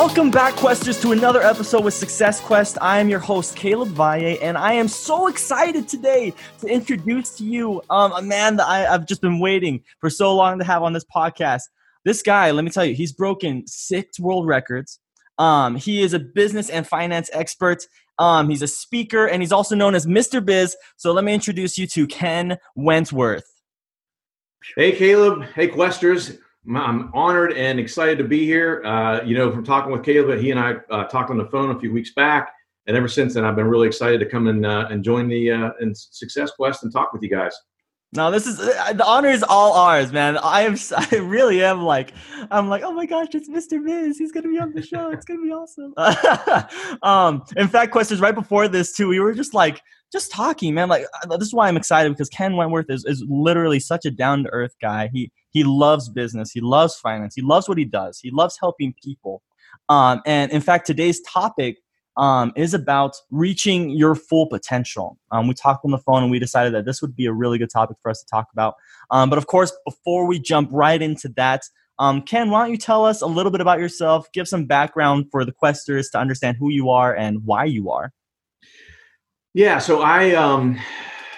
Welcome back, Questers, to another episode with Success Quest. I am your host, Caleb Valle, and I am so excited today to introduce to you um, a man that I, I've just been waiting for so long to have on this podcast. This guy, let me tell you, he's broken six world records. Um, he is a business and finance expert. Um, he's a speaker, and he's also known as Mr. Biz. So let me introduce you to Ken Wentworth. Hey, Caleb. Hey, Questers. I'm honored and excited to be here. Uh, you know, from talking with Caleb, he and I uh, talked on the phone a few weeks back, and ever since then, I've been really excited to come and uh, and join the uh, in Success Quest and talk with you guys. No, this is uh, the honor is all ours, man. I am, I really am like, I'm like, oh my gosh, it's Mr. Biz. He's gonna be on the show. It's gonna be awesome. um, in fact, questions right before this too, we were just like, just talking, man. Like uh, this is why I'm excited because Ken Wentworth is, is literally such a down to earth guy. He he loves business. He loves finance. He loves what he does. He loves helping people. Um, and in fact, today's topic um, is about reaching your full potential. Um, we talked on the phone and we decided that this would be a really good topic for us to talk about. Um, but of course, before we jump right into that, um, Ken, why don't you tell us a little bit about yourself? Give some background for the questers to understand who you are and why you are. Yeah, so I,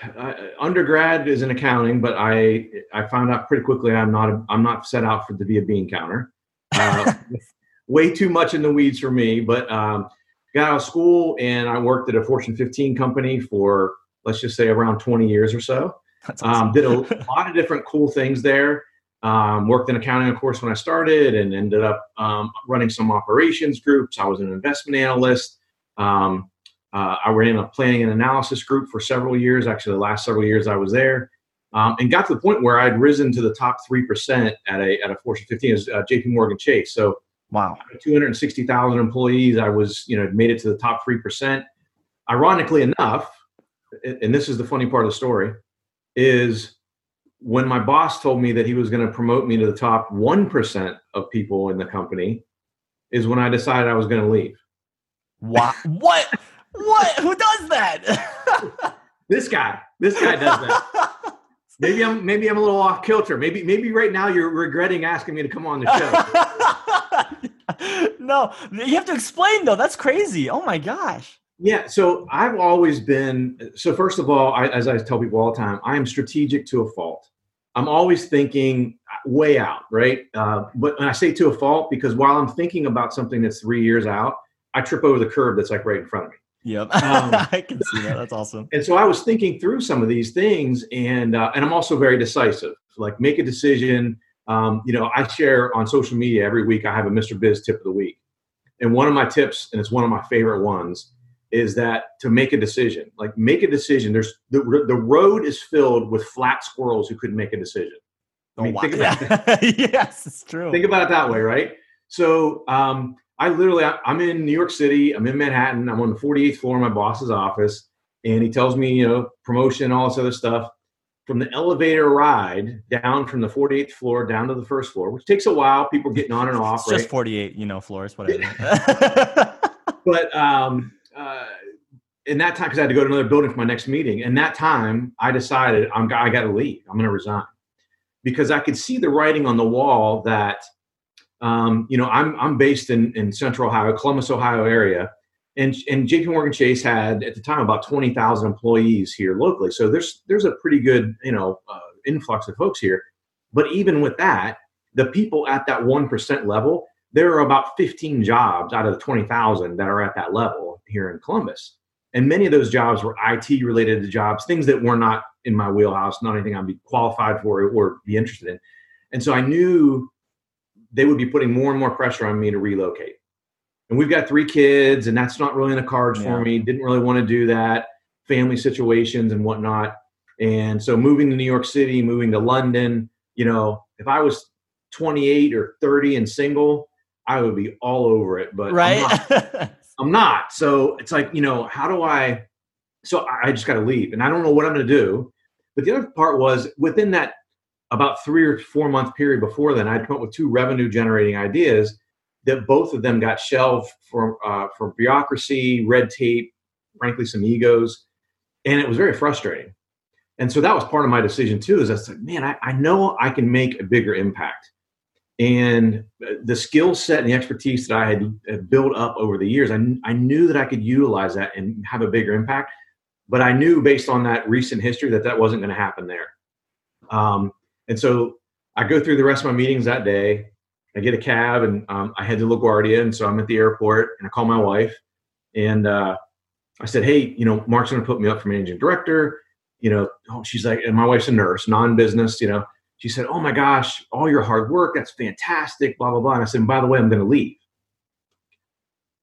um, I, undergrad is in accounting, but I I found out pretty quickly I'm not a, I'm not set out for to be a bean counter. Uh, way too much in the weeds for me. But um, got out of school and I worked at a Fortune 15 company for let's just say around 20 years or so. Awesome. Um, did a lot of different cool things there. Um, worked in accounting, of course, when I started, and ended up um, running some operations groups. I was an investment analyst. Um, uh, I ran a planning and analysis group for several years. Actually, the last several years I was there, um, and got to the point where I'd risen to the top three percent at a at a Fortune 15 as uh, J.P. Morgan Chase. So, wow, 260,000 employees. I was you know made it to the top three percent. Ironically enough, and this is the funny part of the story, is when my boss told me that he was going to promote me to the top one percent of people in the company, is when I decided I was going to leave. Wow! what? What? Who does that? this guy. This guy does that. Maybe I'm maybe I'm a little off kilter. Maybe maybe right now you're regretting asking me to come on the show. no, you have to explain though. That's crazy. Oh my gosh. Yeah, so I've always been so first of all, I, as I tell people all the time, I am strategic to a fault. I'm always thinking way out, right? Uh, but I say to a fault because while I'm thinking about something that's three years out, I trip over the curb that's like right in front of me. Yep, um, I can see that. That's awesome. And so I was thinking through some of these things, and uh, and I'm also very decisive. Like make a decision. Um, you know, I share on social media every week. I have a Mr. Biz tip of the week, and one of my tips, and it's one of my favorite ones, is that to make a decision. Like make a decision. There's the the road is filled with flat squirrels who couldn't make a decision. I mean, oh, wow. think about yeah. yes, it's true. Think about it that way, right? So um, I literally, I'm in New York City. I'm in Manhattan. I'm on the 48th floor of my boss's office, and he tells me, you know, promotion, all this other stuff. From the elevator ride down from the 48th floor down to the first floor, which takes a while. People getting on and off. It's right? just 48, you know, floors, whatever. but um, uh, in that time, because I had to go to another building for my next meeting, in that time, I decided I'm I got to leave. I'm going to resign because I could see the writing on the wall that um, you know, I'm I'm based in in Central Ohio, Columbus, Ohio area, and and J.P. Morgan Chase had at the time about twenty thousand employees here locally. So there's there's a pretty good you know uh, influx of folks here. But even with that, the people at that one percent level, there are about fifteen jobs out of the twenty thousand that are at that level here in Columbus. And many of those jobs were IT related jobs, things that were not in my wheelhouse, not anything I'd be qualified for or be interested in. And so I knew they would be putting more and more pressure on me to relocate. And we've got three kids, and that's not really in the cards yeah. for me. Didn't really want to do that, family situations and whatnot. And so moving to New York City, moving to London, you know, if I was 28 or 30 and single, I would be all over it. But right. I'm not. I'm not. So it's like, you know, how do I? So I just got to leave, and I don't know what I'm going to do. But the other part was within that about three or four month period before then, I'd come up with two revenue generating ideas that both of them got shelved for uh, for bureaucracy, red tape, frankly, some egos, and it was very frustrating. And so that was part of my decision too. Is I said, man, I, I know I can make a bigger impact. and the skill set and the expertise that I had, had built up over the years, I, I knew that I could utilize that and have a bigger impact. But I knew based on that recent history that that wasn't going to happen there. Um, and so I go through the rest of my meetings that day. I get a cab and um, I head to LaGuardia. And so I'm at the airport and I call my wife and uh, I said, Hey, you know, Mark's going to put me up for managing director. You know, oh, she's like, and my wife's a nurse, non business, you know she said, Oh my gosh, all your hard work, that's fantastic, blah, blah, blah. And I said, By the way, I'm going to leave.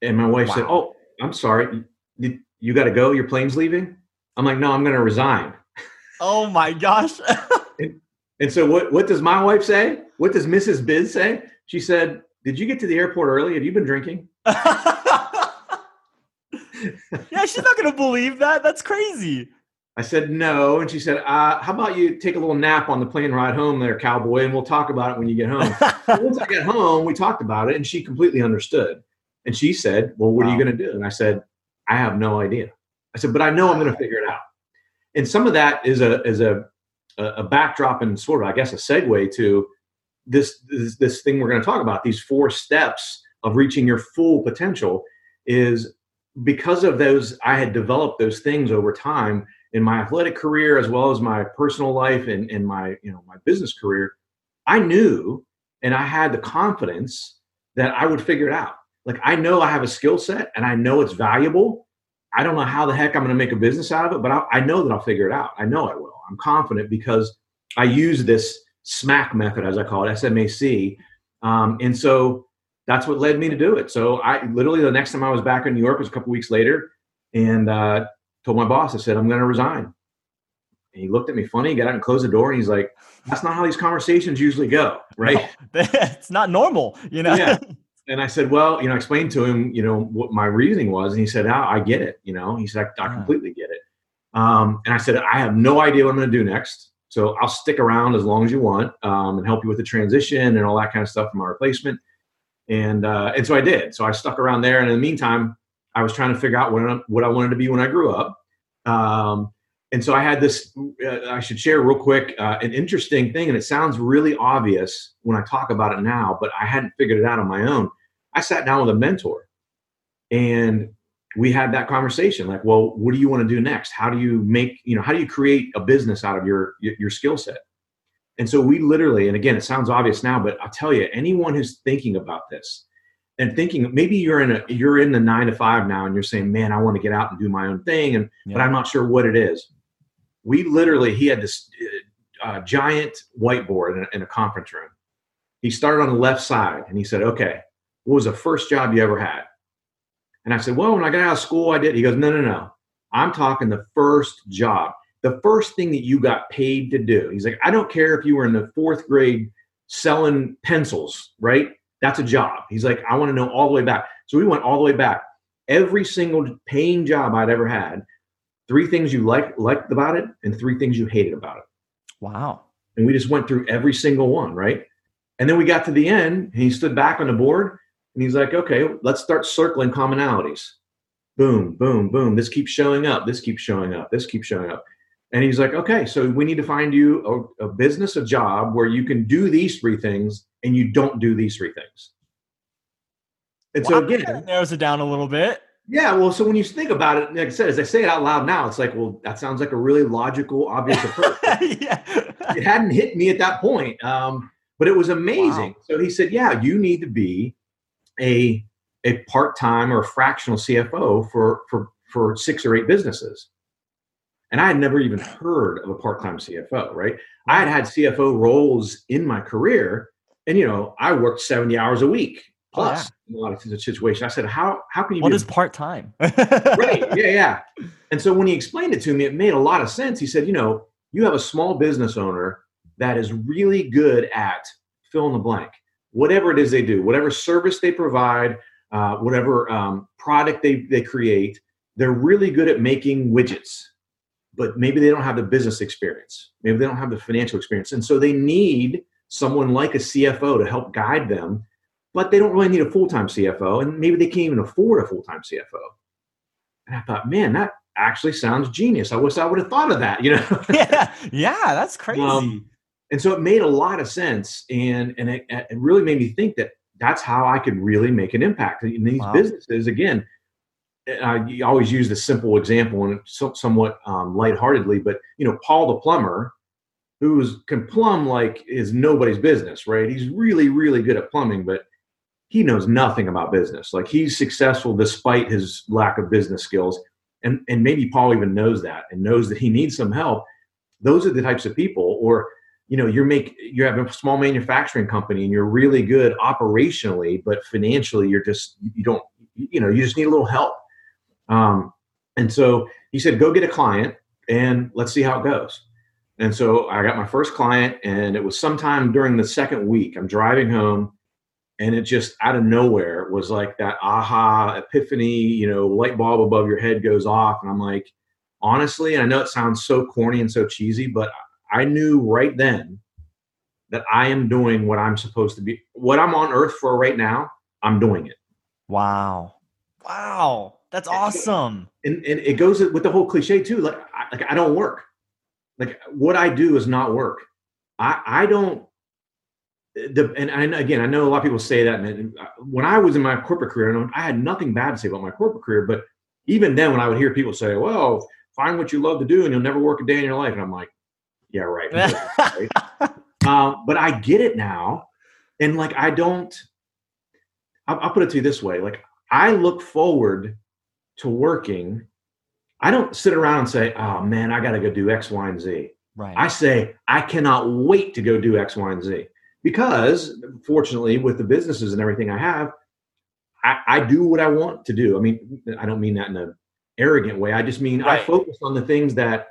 And my wife wow. said, Oh, I'm sorry. You, you got to go? Your plane's leaving? I'm like, No, I'm going to resign. Oh my gosh. and, so what, what does my wife say? What does Mrs. Biz say? She said, Did you get to the airport early? Have you been drinking? yeah, she's not going to believe that. That's crazy. I said no, and she said, uh, "How about you take a little nap on the plane ride home, there, cowboy, and we'll talk about it when you get home." once I get home, we talked about it, and she completely understood. And she said, "Well, what wow. are you going to do?" And I said, "I have no idea." I said, "But I know I'm going to figure it out." And some of that is a is a a backdrop and sort of, I guess, a segue to this this, this thing we're going to talk about. These four steps of reaching your full potential is because of those. I had developed those things over time in my athletic career as well as my personal life and, and my you know my business career i knew and i had the confidence that i would figure it out like i know i have a skill set and i know it's valuable i don't know how the heck i'm going to make a business out of it but I, I know that i'll figure it out i know i will i'm confident because i use this SMAC method as i call it smac um, and so that's what led me to do it so i literally the next time i was back in new york was a couple weeks later and uh, told my boss, I said, I'm going to resign. And he looked at me funny, got out and closed the door, and he's like, That's not how these conversations usually go, right? No, it's not normal, you know? Yeah. And I said, Well, you know, I explained to him, you know, what my reasoning was. And he said, oh, I get it. You know, he said, I, I completely get it. Um, and I said, I have no idea what I'm going to do next. So I'll stick around as long as you want um, and help you with the transition and all that kind of stuff for my replacement. And uh, and so I did. So I stuck around there. And in the meantime, I was trying to figure out what I, what I wanted to be when I grew up. Um, and so I had this, uh, I should share real quick uh, an interesting thing, and it sounds really obvious when I talk about it now, but I hadn't figured it out on my own. I sat down with a mentor and we had that conversation like, well, what do you want to do next? How do you make, you know, how do you create a business out of your, your, your skill set? And so we literally, and again, it sounds obvious now, but I'll tell you, anyone who's thinking about this, and thinking maybe you're in a you're in the nine to five now and you're saying man i want to get out and do my own thing and yeah. but i'm not sure what it is we literally he had this uh, giant whiteboard in a, in a conference room he started on the left side and he said okay what was the first job you ever had and i said well when i got out of school i did he goes no no no i'm talking the first job the first thing that you got paid to do he's like i don't care if you were in the fourth grade selling pencils right that's a job. He's like, I want to know all the way back. So we went all the way back. Every single paying job I'd ever had, three things you liked liked about it, and three things you hated about it. Wow. And we just went through every single one, right? And then we got to the end, and he stood back on the board, and he's like, okay, let's start circling commonalities. Boom, boom, boom. This keeps showing up. This keeps showing up. This keeps showing up. And he's like, okay, so we need to find you a, a, business, a job where you can do these three things and you don't do these three things. And well, so again, narrows it down a little bit. Yeah, well, so when you think about it, like I said, as I say it out loud now, it's like, well, that sounds like a really logical, obvious approach. yeah. it hadn't hit me at that point, um, but it was amazing. Wow. So he said, yeah, you need to be a a part time or a fractional CFO for for for six or eight businesses. And I had never even heard of a part-time CFO, right? I had had CFO roles in my career, and you know, I worked 70 hours a week plus oh, yeah. in a lot of situations. I said, How how can you What is part-time? right. Yeah, yeah. And so when he explained it to me, it made a lot of sense. He said, you know, you have a small business owner that is really good at fill in the blank. Whatever it is they do, whatever service they provide, uh, whatever um, product they, they create, they're really good at making widgets but maybe they don't have the business experience. Maybe they don't have the financial experience. And so they need someone like a CFO to help guide them, but they don't really need a full time CFO. And maybe they can't even afford a full time CFO. And I thought, man, that actually sounds genius. I wish I would have thought of that, you know? yeah, yeah, that's crazy. Um, and so it made a lot of sense, and and it, it really made me think that that's how I could really make an impact in these wow. businesses. Again, I always use the simple example and so, somewhat um, lightheartedly, but you know, Paul the plumber, who's can plumb like is nobody's business, right? He's really, really good at plumbing, but he knows nothing about business. Like he's successful despite his lack of business skills. And and maybe Paul even knows that and knows that he needs some help. Those are the types of people, or you know, you're make you have a small manufacturing company and you're really good operationally, but financially you're just you don't you know you just need a little help. Um, and so he said, go get a client and let's see how it goes. And so I got my first client, and it was sometime during the second week. I'm driving home, and it just out of nowhere was like that aha epiphany, you know, light bulb above your head goes off. And I'm like, honestly, and I know it sounds so corny and so cheesy, but I knew right then that I am doing what I'm supposed to be, what I'm on earth for right now, I'm doing it. Wow. Wow. That's awesome. And, and it goes with the whole cliche too. Like, I, like I don't work. Like what I do is not work. I, I don't, the, and, and again, I know a lot of people say that. And uh, when I was in my corporate career, I had nothing bad to say about my corporate career. But even then, when I would hear people say, well, find what you love to do and you'll never work a day in your life. And I'm like, yeah, right. um, but I get it now. And like, I don't, I'll, I'll put it to you this way. Like, I look forward to working, I don't sit around and say, oh man, I got to go do X, Y, and Z. Right. I say, I cannot wait to go do X, Y, and Z. Because fortunately, with the businesses and everything I have, I, I do what I want to do. I mean, I don't mean that in an arrogant way. I just mean right. I focus on the things that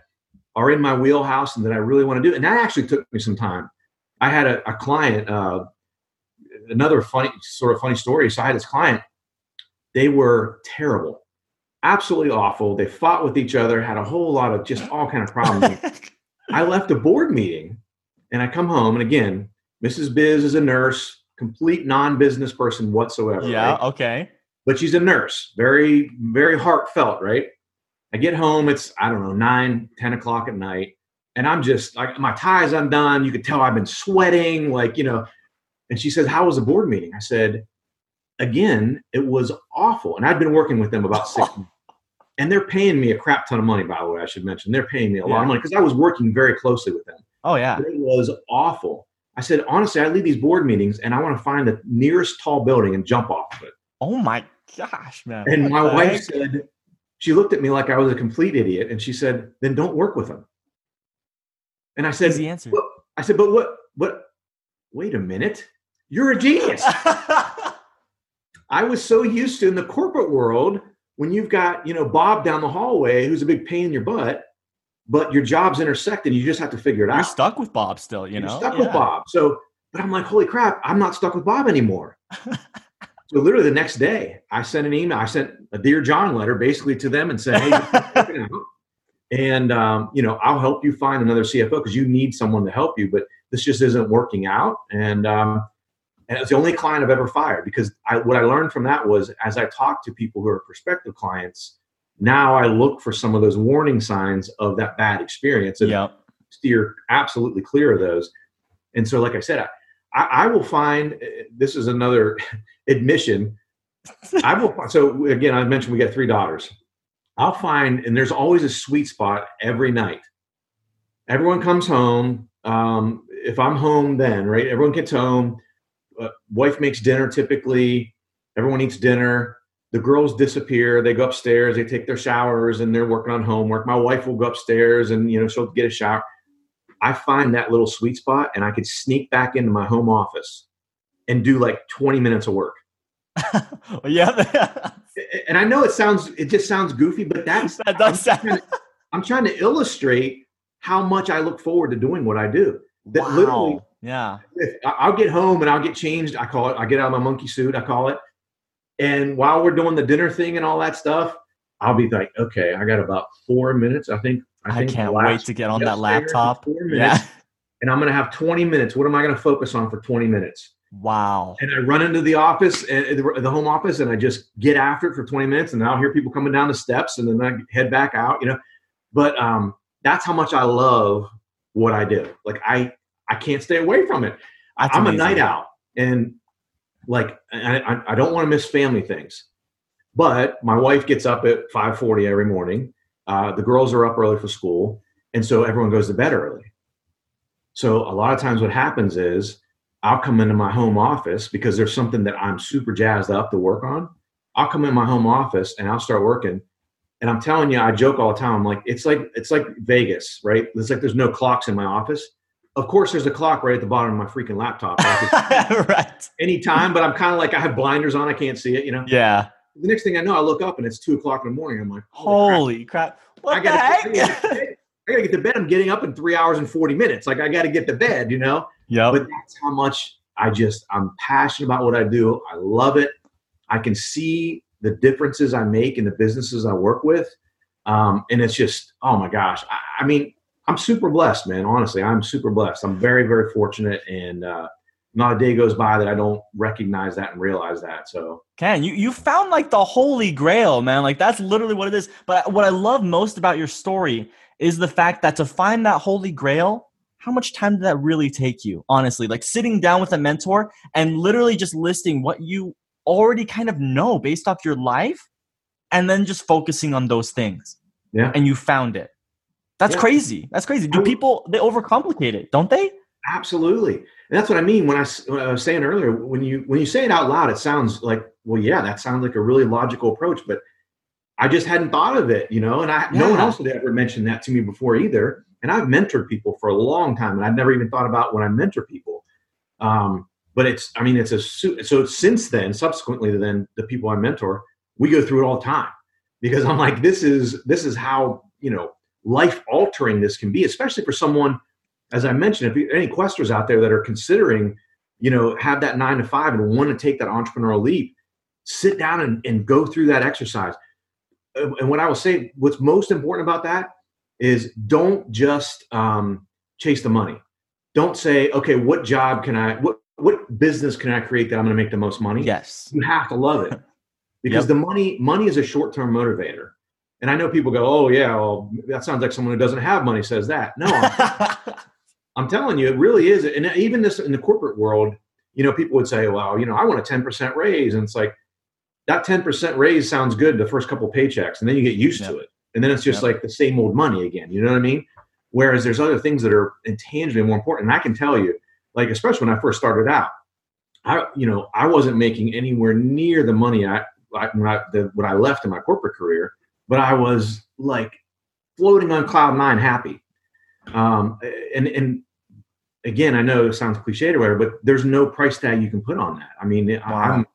are in my wheelhouse and that I really want to do. And that actually took me some time. I had a, a client, uh, another funny sort of funny story. So I had this client, they were terrible absolutely awful. They fought with each other, had a whole lot of just all kind of problems. I left a board meeting and I come home and again, Mrs. Biz is a nurse, complete non-business person whatsoever. Yeah, right? okay. But she's a nurse, very, very heartfelt, right? I get home, it's, I don't know, nine, 10 o'clock at night. And I'm just like, my tie's undone. You could tell I've been sweating, like, you know. And she says, How was the board meeting? I said, Again, it was awful. And I'd been working with them about six months and they're paying me a crap ton of money. By the way, I should mention they're paying me a yeah. lot of money because I was working very closely with them. Oh yeah, it was awful. I said honestly, I leave these board meetings and I want to find the nearest tall building and jump off of it. Oh my gosh, man! And what my wife heck? said, she looked at me like I was a complete idiot, and she said, "Then don't work with them." And I said, "The answer." I said, "But what? What? Wait a minute! You're a genius." I was so used to in the corporate world when you've got you know Bob down the hallway who's a big pain in your butt, but your jobs intersect and you just have to figure it You're out. stuck with Bob still, you You're know. Stuck yeah. with Bob. So, but I'm like, holy crap, I'm not stuck with Bob anymore. so literally the next day, I sent an email. I sent a dear John letter basically to them and said, hey, and um, you know, I'll help you find another CFO because you need someone to help you, but this just isn't working out. And um, and it's the only client I've ever fired because I, what I learned from that was as I talk to people who are prospective clients, now I look for some of those warning signs of that bad experience and yep. steer absolutely clear of those. And so, like I said, I, I will find this is another admission. I will. So again, I mentioned we got three daughters. I'll find, and there's always a sweet spot every night. Everyone comes home. Um, if I'm home, then right, everyone gets home uh, wife makes dinner typically. Everyone eats dinner. The girls disappear. They go upstairs. They take their showers and they're working on homework. My wife will go upstairs and you know she'll get a shower. I find that little sweet spot, and I could sneak back into my home office and do like 20 minutes of work. yeah. and I know it sounds it just sounds goofy, but that's that does I'm, trying to, I'm trying to illustrate how much I look forward to doing what I do. That wow. literally yeah. I'll get home and I'll get changed. I call it, I get out of my monkey suit, I call it. And while we're doing the dinner thing and all that stuff, I'll be like, okay, I got about four minutes. I think I, I can't wait to get on that laptop. yeah. And I'm going to have 20 minutes. What am I going to focus on for 20 minutes? Wow. And I run into the office, eh, the home office, and I just get after it for 20 minutes. And I'll hear people coming down the steps and then I head back out, you know. But um, that's how much I love what I do. Like I I can't stay away from it. That's I'm amazing. a night owl. and like I, I, I don't want to miss family things. But my wife gets up at 5:40 every morning. Uh, the girls are up early for school, and so everyone goes to bed early. So a lot of times, what happens is I'll come into my home office because there's something that I'm super jazzed up to work on. I'll come in my home office and I'll start working. And I'm telling you, I joke all the time. I'm like, it's like it's like Vegas, right? It's like there's no clocks in my office. Of course, there's a clock right at the bottom of my freaking laptop. right. Anytime, but I'm kind of like I have blinders on. I can't see it. You know. Yeah. The next thing I know, I look up and it's two o'clock in the morning. I'm like, holy, Holy crap. What I gotta, I, heck? gotta get to bed. I gotta get to bed. I'm getting up in three hours and 40 minutes. Like I gotta get to bed, you know? Yeah. But that's how much I just, I'm passionate about what I do. I love it. I can see the differences I make in the businesses I work with. Um, and it's just, oh my gosh. I, I mean, I'm super blessed, man. Honestly, I'm super blessed. I'm very, very fortunate. And uh, not a day goes by that I don't recognize that and realize that. So, Ken, you, you found like the holy grail, man. Like that's literally what it is. But what I love most about your story is the fact that to find that holy grail, how much time did that really take you? Honestly, like sitting down with a mentor and literally just listing what you already kind of know based off your life and then just focusing on those things. Yeah. And you found it. That's Yeah. crazy. That's crazy. Do people they overcomplicate it, don't they? Absolutely, and that's what I mean when I, when I was saying earlier. When you when you say it out loud, it sounds like well, yeah, that sounds like a really logical approach. But I just hadn't thought of it, you know. And I no one else had ever mentioned that to me before either. And I've mentored people for a long time, and I've never even thought about when I mentor people. Um, but it's I mean it's a so since then, subsequently, then the people I mentor, we go through it all the time because I'm like this is this is how you know life altering this can be, especially for someone as I mentioned, if you, any questers out there that are considering, you know, have that nine to five and want to take that entrepreneurial leap, sit down and, and go through that exercise. And what I will say, what's most important about that is don't just um, chase the money. Don't say, okay, what job can I, what what business can I create that I'm going to make the most money? Yes. you have to love it because Yep. the money money is a short-term motivator and i know people go oh yeah well that sounds like someone who doesn't have money says that no I'm, telling you it really is and even this in the corporate world you know people would say well you know i want a 10% raise and it's like that 10% raise sounds good the first couple paychecks and then you get used to it and then it's just Yep. like the same old money again you know what i mean whereas there's other things that are intangibly more important and i can tell you like especially when i first started out I, you know, I wasn't making anywhere near the money I, I, when I the, when I left in my corporate career, but I was like floating on cloud nine, happy. Um, and and again, I know it sounds cliched or whatever, but there's no price tag you can put on that. I mean, Wow. I'm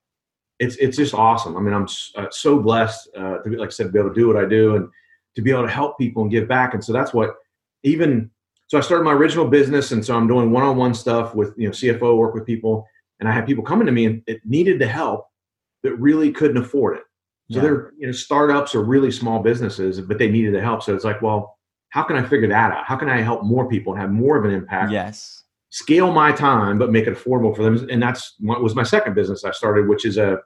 it's it's just awesome. I mean, I'm uh, so blessed uh, to be, like I said, to be able to do what I do and to be able to help people and give back. And so that's what even so I started my original business, and so I'm doing one-on-one stuff with you know CFO work with people, and I had people coming to me and it needed the help that really couldn't afford it. So Yeah. they're you know startups or really small businesses, but they needed the help. So it's like, well, how can I figure that out? How can I help more people and have more of an impact? yes. Scale my time, but make it affordable for them. And that's what was my second business I started, which is a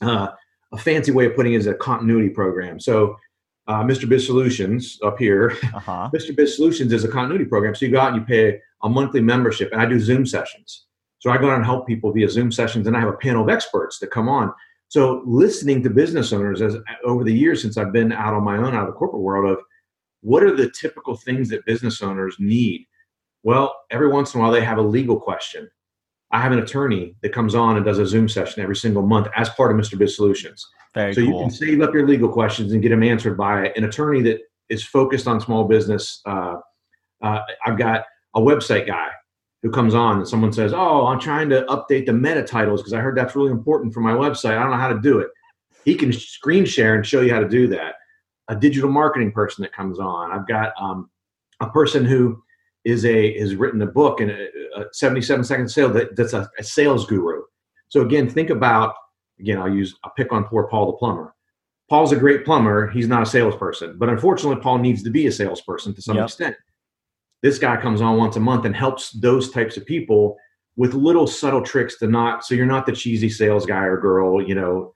uh, a fancy way of putting it is a continuity program. So uh, Mr. Biz Solutions up here Uh-huh. Mr. Biz Solutions is a continuity program. So you go out and you pay a monthly membership, and I do Zoom sessions. So I go out and help people via Zoom sessions, and I have a panel of experts that come on. So listening to business owners as over the years since I've been out on my own out of the corporate world of what are the typical things that business owners need? Well, every once in a while they have a legal question. I have an attorney that comes on and does a Zoom session every single month as part of Mr. Biz Solutions. Very So you can save up your legal questions and get them answered by an attorney that is focused on small business. Uh, uh, I've got a website guy who comes on and someone says, "Oh, I'm trying to update the meta titles because I heard that's really important for my website. I don't know how to do it." He can screen share and show you how to do that. A digital marketing person that comes on. I've got um, a person who is a has written a book and a, a 77 second sale that, that's a, a sales guru. So again, think about again. I'll use I'll pick on poor Paul the plumber. Paul's a great plumber. He's not a salesperson, but unfortunately, Paul needs to be a salesperson to some Yep. extent. This guy comes on once a month and helps those types of people with little subtle tricks to not so you're not the cheesy sales guy or girl, you know,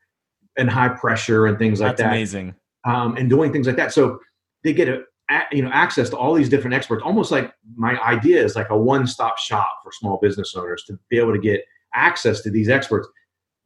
and high pressure and things like That's that amazing. um, and doing things like that. So they get a you know access to all these different experts almost like my idea is like a one-stop shop for small business owners to be able to get access to these experts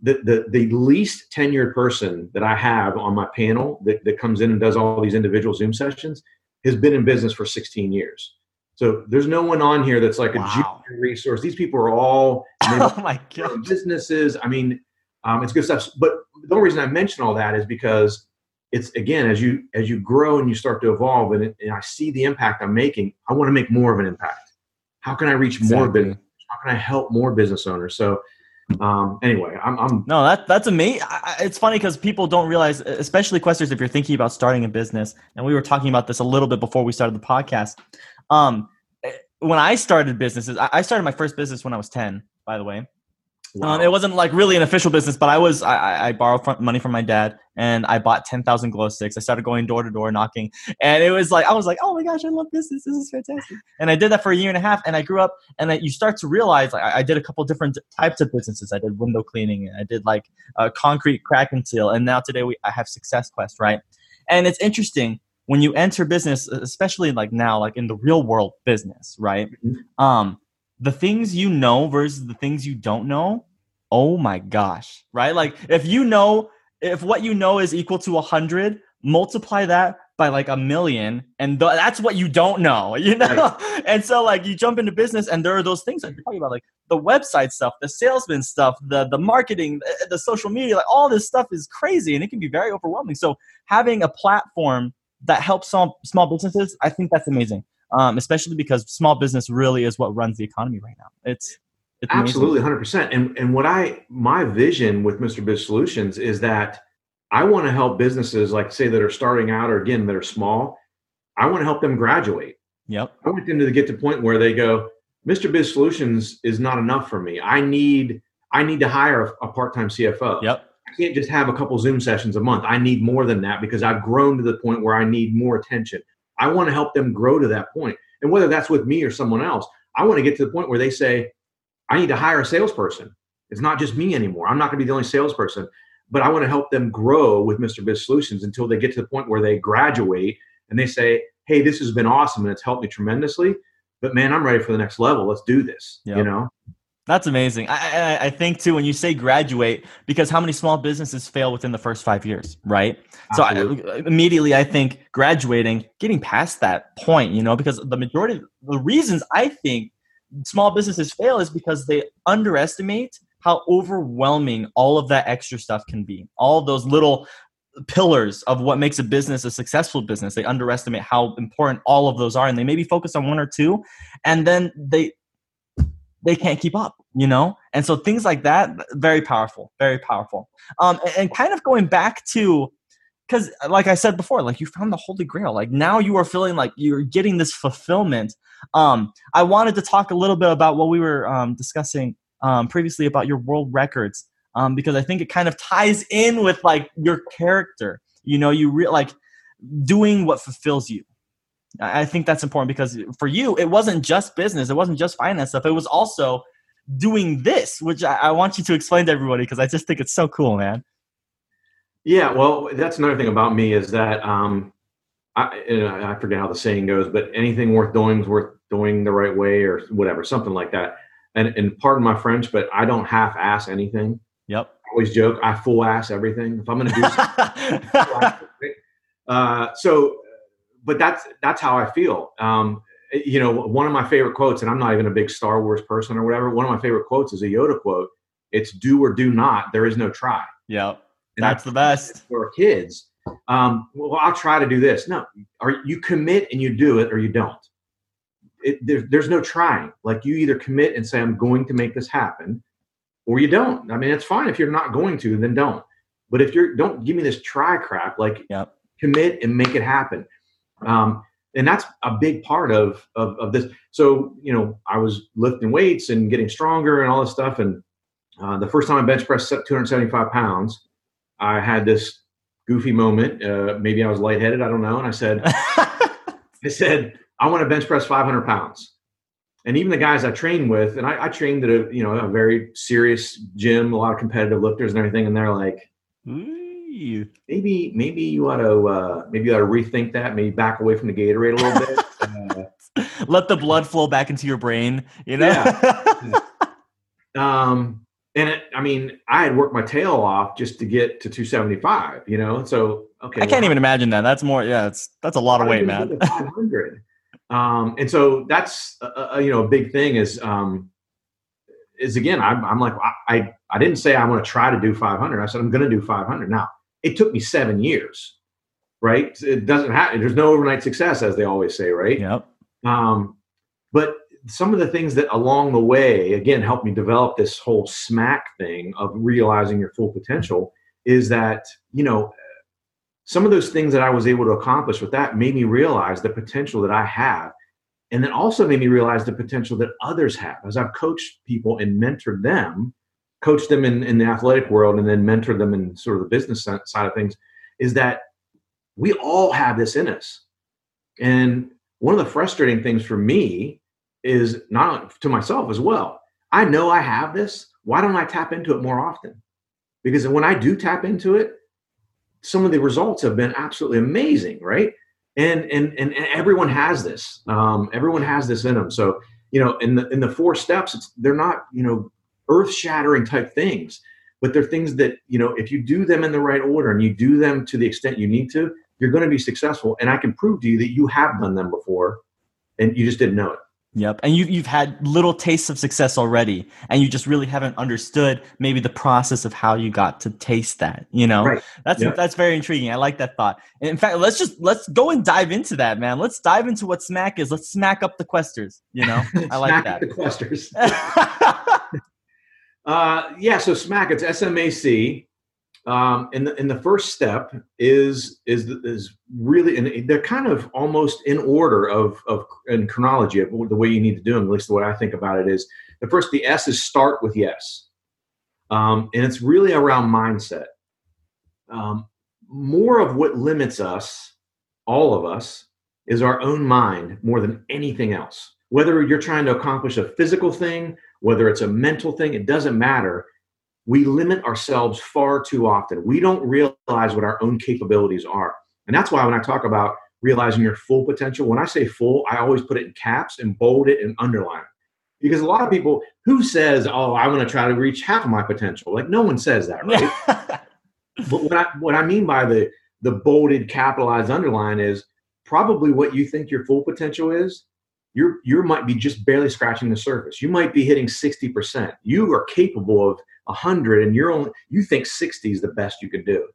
the, the, the least tenured person that I have on my panel that, that comes in and does all these individual Zoom sessions has been in business for 16 years. So there's no one on here that's like wow. a junior resource. These people are all oh my god businesses. I mean, um, it's good stuff. But the only reason I mention all that is because it's again as you as you grow and you start to evolve and, it, and I see the impact I'm making. I want to make more of an impact. How can I reach exactly. more business? How can I help more business owners? So um, anyway, I'm, I'm no that that's amazing. It's funny because people don't realize, especially questers, if you're thinking about starting a business, and we were talking about this a little bit before we started the podcast. Um, when I started businesses, I started my first business when I was ten. By the way, Wow. Um, it wasn't like really an official business, but I was I, I borrowed money from my dad and I bought ten thousand glow sticks. I started going door to door knocking, and it was like I was like, oh my gosh, I love this. This, this is fantastic. And I did that for a year and a half, and I grew up. And I, you start to realize like, I, did a couple different types of businesses. I did window cleaning, I did like uh, concrete crack and seal, and now today we I have Success Quest, right? And it's interesting when you enter business, especially like now, like in the real world business, right? Mm-hmm. Um, the things you know versus the things you don't know oh my gosh right? Like if you know if what you know is equal to a hundred multiply that by like a million and th- that's what you don't know you know? Right. and so like you jump into business and there are those things that you're talking about like the website stuff the salesman stuff the the marketing the, the social media like all this stuff is crazy and it can be very overwhelming. So having a platform that helps some small businesses i think that's amazing um, especially because small business really is what runs the economy right now. It's, it's absolutely 100%. And and what I my vision with Mr. Biz Solutions is that I want to help businesses like say that are starting out or again that are small. I want to help them graduate. Yep. I want them to get to the point where they go, Mr. Biz Solutions is not enough for me. I need I need to hire a, a part-time CFO. Yep. I can't just have a couple Zoom sessions a month. I need more than that because I've grown to the point where I need more attention. I want to help them grow to that point. And whether that's with me or someone else, I want to get to the point where they say, I need to hire a salesperson. It's not just me anymore. I'm not going to be the only salesperson, but I want to help them grow with Mr. Biz Solutions until they get to the point where they graduate and they say, Hey, this has been awesome and it's helped me tremendously. But man, I'm ready for the next level. Let's do this. Yep. You know? That's amazing. I, I, I, think too when you say graduate, because how many small businesses fail within the first five years, right? Absolutely. So I, uh, immediately I think graduating, getting past that point, you know, because the majority, the reasons I think small businesses fail is because they underestimate how overwhelming all of that extra stuff can be. All those little pillars of what makes a business a successful business. They underestimate how important all of those are, and they maybe focus on one or two, and then they they can't keep up, you know? And so things like that, very powerful, very powerful. Um, and, and kind of going back to, because like I said before, like you found the holy grail. Like now you are feeling like you're getting this fulfillment. Um, I wanted to talk a little bit about what we were um, discussing um, previously about your world records, um, because I think it kind of ties in with like your character. You know, you re- like doing what fulfills you I think that's important because for you, it wasn't just business, it wasn't just finance stuff. It was also doing this, which I, I want you to explain to everybody because I just think it's so cool, man. Yeah, well, that's another thing about me is that um, I, I forget how the saying goes, but anything worth doing is worth doing the right way or whatever, something like that. And, and pardon my French, but I don't half ass anything. Yep. I always joke, I full ass everything. If I'm going to do something, uh, so but that's that's how I feel. Um, you know, one of my favorite quotes, and I'm not even a big Star Wars person or whatever. One of my favorite quotes is a Yoda quote. It's "Do or do not. There is no try." Yep, that's the best for kids. Um, well, I'll try to do this. No, are you commit and you do it, or you don't. It, there, there's no trying. Like you either commit and say, "I'm going to make this happen," or you don't. I mean, it's fine if you're not going to, then don't. But if you're, don't give me this try crap. Like, yep. commit and make it happen. Um, and that's a big part of, of, of this. So, you know, I was lifting weights and getting stronger and all this stuff. And uh, the first time I bench pressed 275 pounds, I had this goofy moment. Uh, maybe I was lightheaded. I don't know. And I said, I said, I want to bench press 500 pounds. And even the guys I trained with, and I, I trained at a, you know, a very serious gym, a lot of competitive lifters and everything. And they're like, maybe maybe you ought to uh, maybe you ought to rethink that. Maybe back away from the Gatorade a little bit. Uh, Let the blood flow back into your brain. You know. Yeah. um, and it, I mean, I had worked my tail off just to get to 275. You know, so okay. I can't even imagine that. That's more. Yeah, it's that's a lot of weight, man. 500. um, and so that's a, a, you know a big thing is um, is again I'm, I'm like I I didn't say I'm going to try to do 500. I said I'm going to do 500. Now it took me seven years, right? It doesn't happen. There's no overnight success, as they always say, right? Yep. Um, but some of the things that along the way again helped me develop this whole SMAC thing of realizing your full potential is that you know some of those things that I was able to accomplish with that made me realize the potential that I have. And then also made me realize the potential that others have. As I've coached people and mentored them, coached them in, in the athletic world and then mentor them in sort of the business side of things, is that we all have this in us. And one of the frustrating things for me is not to myself as well. I know I have this. Why don't I tap into it more often? Because when I do tap into it, some of the results have been absolutely amazing, right? And and and, and everyone has this. Um, everyone has this in them. So you know, in the in the four steps, they're not you know earth shattering type things, but they're things that you know if you do them in the right order and you do them to the extent you need to, you're going to be successful. And I can prove to you that you have done them before, and you just didn't know it. Yep. And you've, you've had little tastes of success already, and you just really haven't understood maybe the process of how you got to taste that, you know? Right. That's, Yeah. that's very intriguing. I like that thought. And in fact, let's just, let's go and dive into that, man. Let's dive into what SMAC is. Let's smack up the questers, you know? I like Smack that. The questers. Uh, yeah, so SMAC, it's SMAC. Um, and the and the first step is is is really and they're kind of almost in order of of in chronology of the way you need to do them. At least the way I think about it is the first the S is start with yes, um, and it's really around mindset. Um, more of what limits us, all of us, is our own mind more than anything else. Whether you're trying to accomplish a physical thing, whether it's a mental thing, it doesn't matter we limit ourselves far too often. We don't realize what our own capabilities are. And that's why when I talk about realizing your full potential, when I say full, I always put it in caps and bold it and underline it. Because a lot of people, who says, oh, I want to try to reach half of my potential? Like, no one says that, right? but what I, what I mean by the, the bolded, capitalized underline is probably what you think your full potential is. You're, you might be just barely scratching the surface. You might be hitting 60%. You are capable of 100 and you're only you think 60 is the best you could do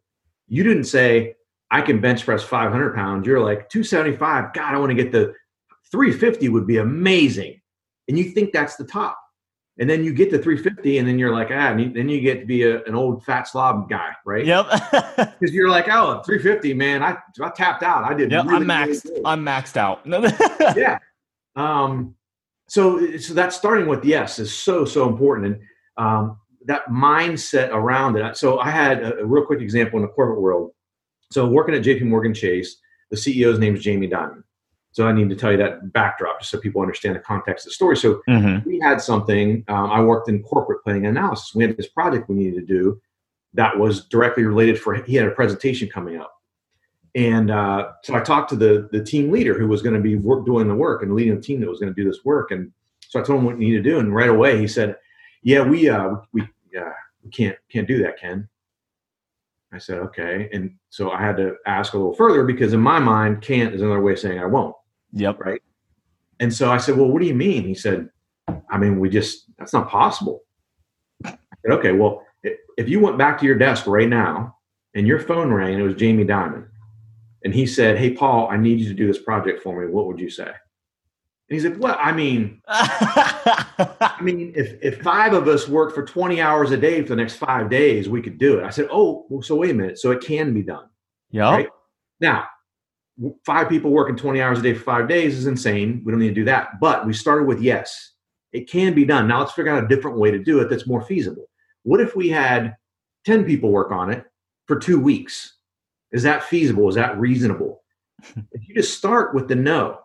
you didn't say i can bench press 500 pounds you're like 275 god i want to get the 350 would be amazing and you think that's the top and then you get to 350 and then you're like ah and then you get to be a, an old fat slob guy right yep. because you're like oh 350 man i, I tapped out i did yep. really, I'm maxed. really. I'm maxed out. yeah um so so that starting with yes is so so important and um that mindset around it. So I had a, a, real quick example in the corporate world. So working at JP Morgan Chase, the CEO's name is Jamie Dimon. So I need to tell you that backdrop just so people understand the context of the story. So mm-hmm. we had something, um, I worked in corporate planning and analysis. We had this project we needed to do that was directly related for, he had a presentation coming up. And uh, so I talked to the, the team leader who was going to be work, doing the work and leading the team that was going to do this work. And so I told him what we need to do. And right away he said, yeah, we, uh, we, yeah, we can't can't do that, Ken. I said, okay. And so I had to ask a little further because in my mind, can't is another way of saying I won't. Yep. Right. And so I said, well, what do you mean? He said, I mean, we just that's not possible. I said, okay, well, if you went back to your desk right now and your phone rang and it was Jamie Dimon, and he said, Hey Paul, I need you to do this project for me, what would you say? And he said, Well, I mean, I mean, if, if five of us worked for 20 hours a day for the next five days, we could do it. I said, Oh, well, so wait a minute. So it can be done. Yeah. Right? Now, five people working 20 hours a day for five days is insane. We don't need to do that. But we started with yes, it can be done. Now let's figure out a different way to do it that's more feasible. What if we had 10 people work on it for two weeks? Is that feasible? Is that reasonable? if you just start with the no,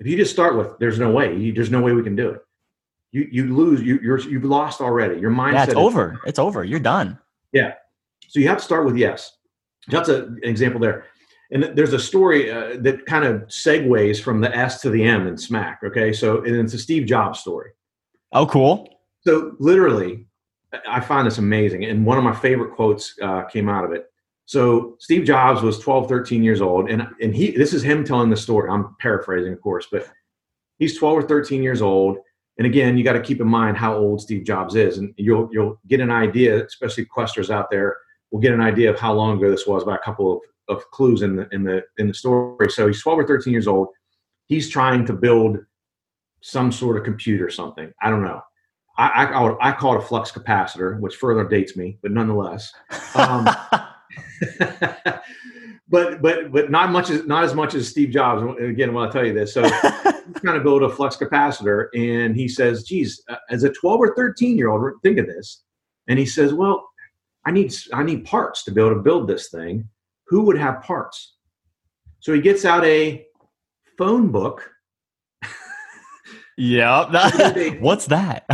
if you just start with "there's no way," you, there's no way we can do it. You you lose. You, you're you've lost already. Your mindset. Yeah, it's is- over. It's over. You're done. Yeah. So you have to start with yes. That's a, an example there. And there's a story uh, that kind of segues from the S to the M in SMAC. Okay, so and it's a Steve Jobs story. Oh, cool. So literally, I find this amazing. And one of my favorite quotes uh, came out of it. So Steve Jobs was 12, 13 years old, and and he this is him telling the story. I'm paraphrasing, of course, but he's 12 or 13 years old. And again, you got to keep in mind how old Steve Jobs is, and you'll you'll get an idea, especially questers out there will get an idea of how long ago this was by a couple of, of clues in the in the in the story. So he's 12 or 13 years old. He's trying to build some sort of computer, something. I don't know. I, I, I call it a flux capacitor, which further dates me, but nonetheless. Um, but but but not much as not as much as Steve Jobs. Again, when I tell you this, so he's trying to build a flux capacitor, and he says, "Geez, uh, as a 12 or 13 year old, think of this." And he says, "Well, I need I need parts to be able to build this thing. Who would have parts?" So he gets out a phone book. yeah, what's that?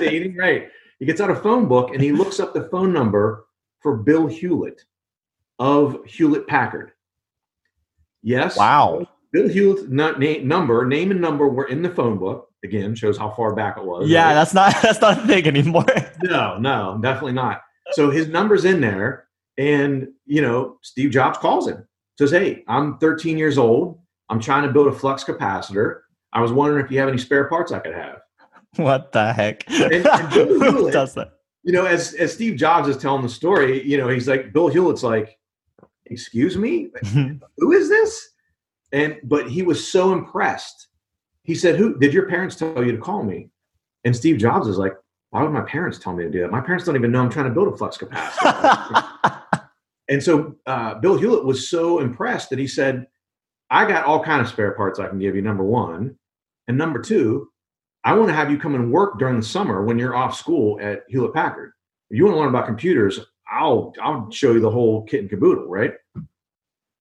dating, right? He gets out a phone book and he looks up the phone number for Bill Hewlett of Hewlett Packard. Yes. Wow. Bill Hewlett's number, name and number were in the phone book. Again, shows how far back it was. Yeah, right? that's not that's not a thing anymore. no, no, definitely not. So his number's in there, and you know, Steve Jobs calls him, says, "Hey, I'm 13 years old. I'm trying to build a flux capacitor. I was wondering if you have any spare parts I could have." What the heck? And, and Who does that? You know, as as Steve Jobs is telling the story, you know, he's like, Bill Hewlett's like, excuse me? Who is this? And but he was so impressed. He said who did your parents tell you to call me? And steve jobs is like why would my parents tell me to do that? My parents don't even know i'm trying to build a flux capacitor. And so uh, bill hewlett was so impressed that he said i got all kind of spare parts i can give you number one. And number two i want to have you come and work during the summer when you're off school at hewlett packard if you want to learn about computers I'll I'll show you the whole kit and caboodle, right?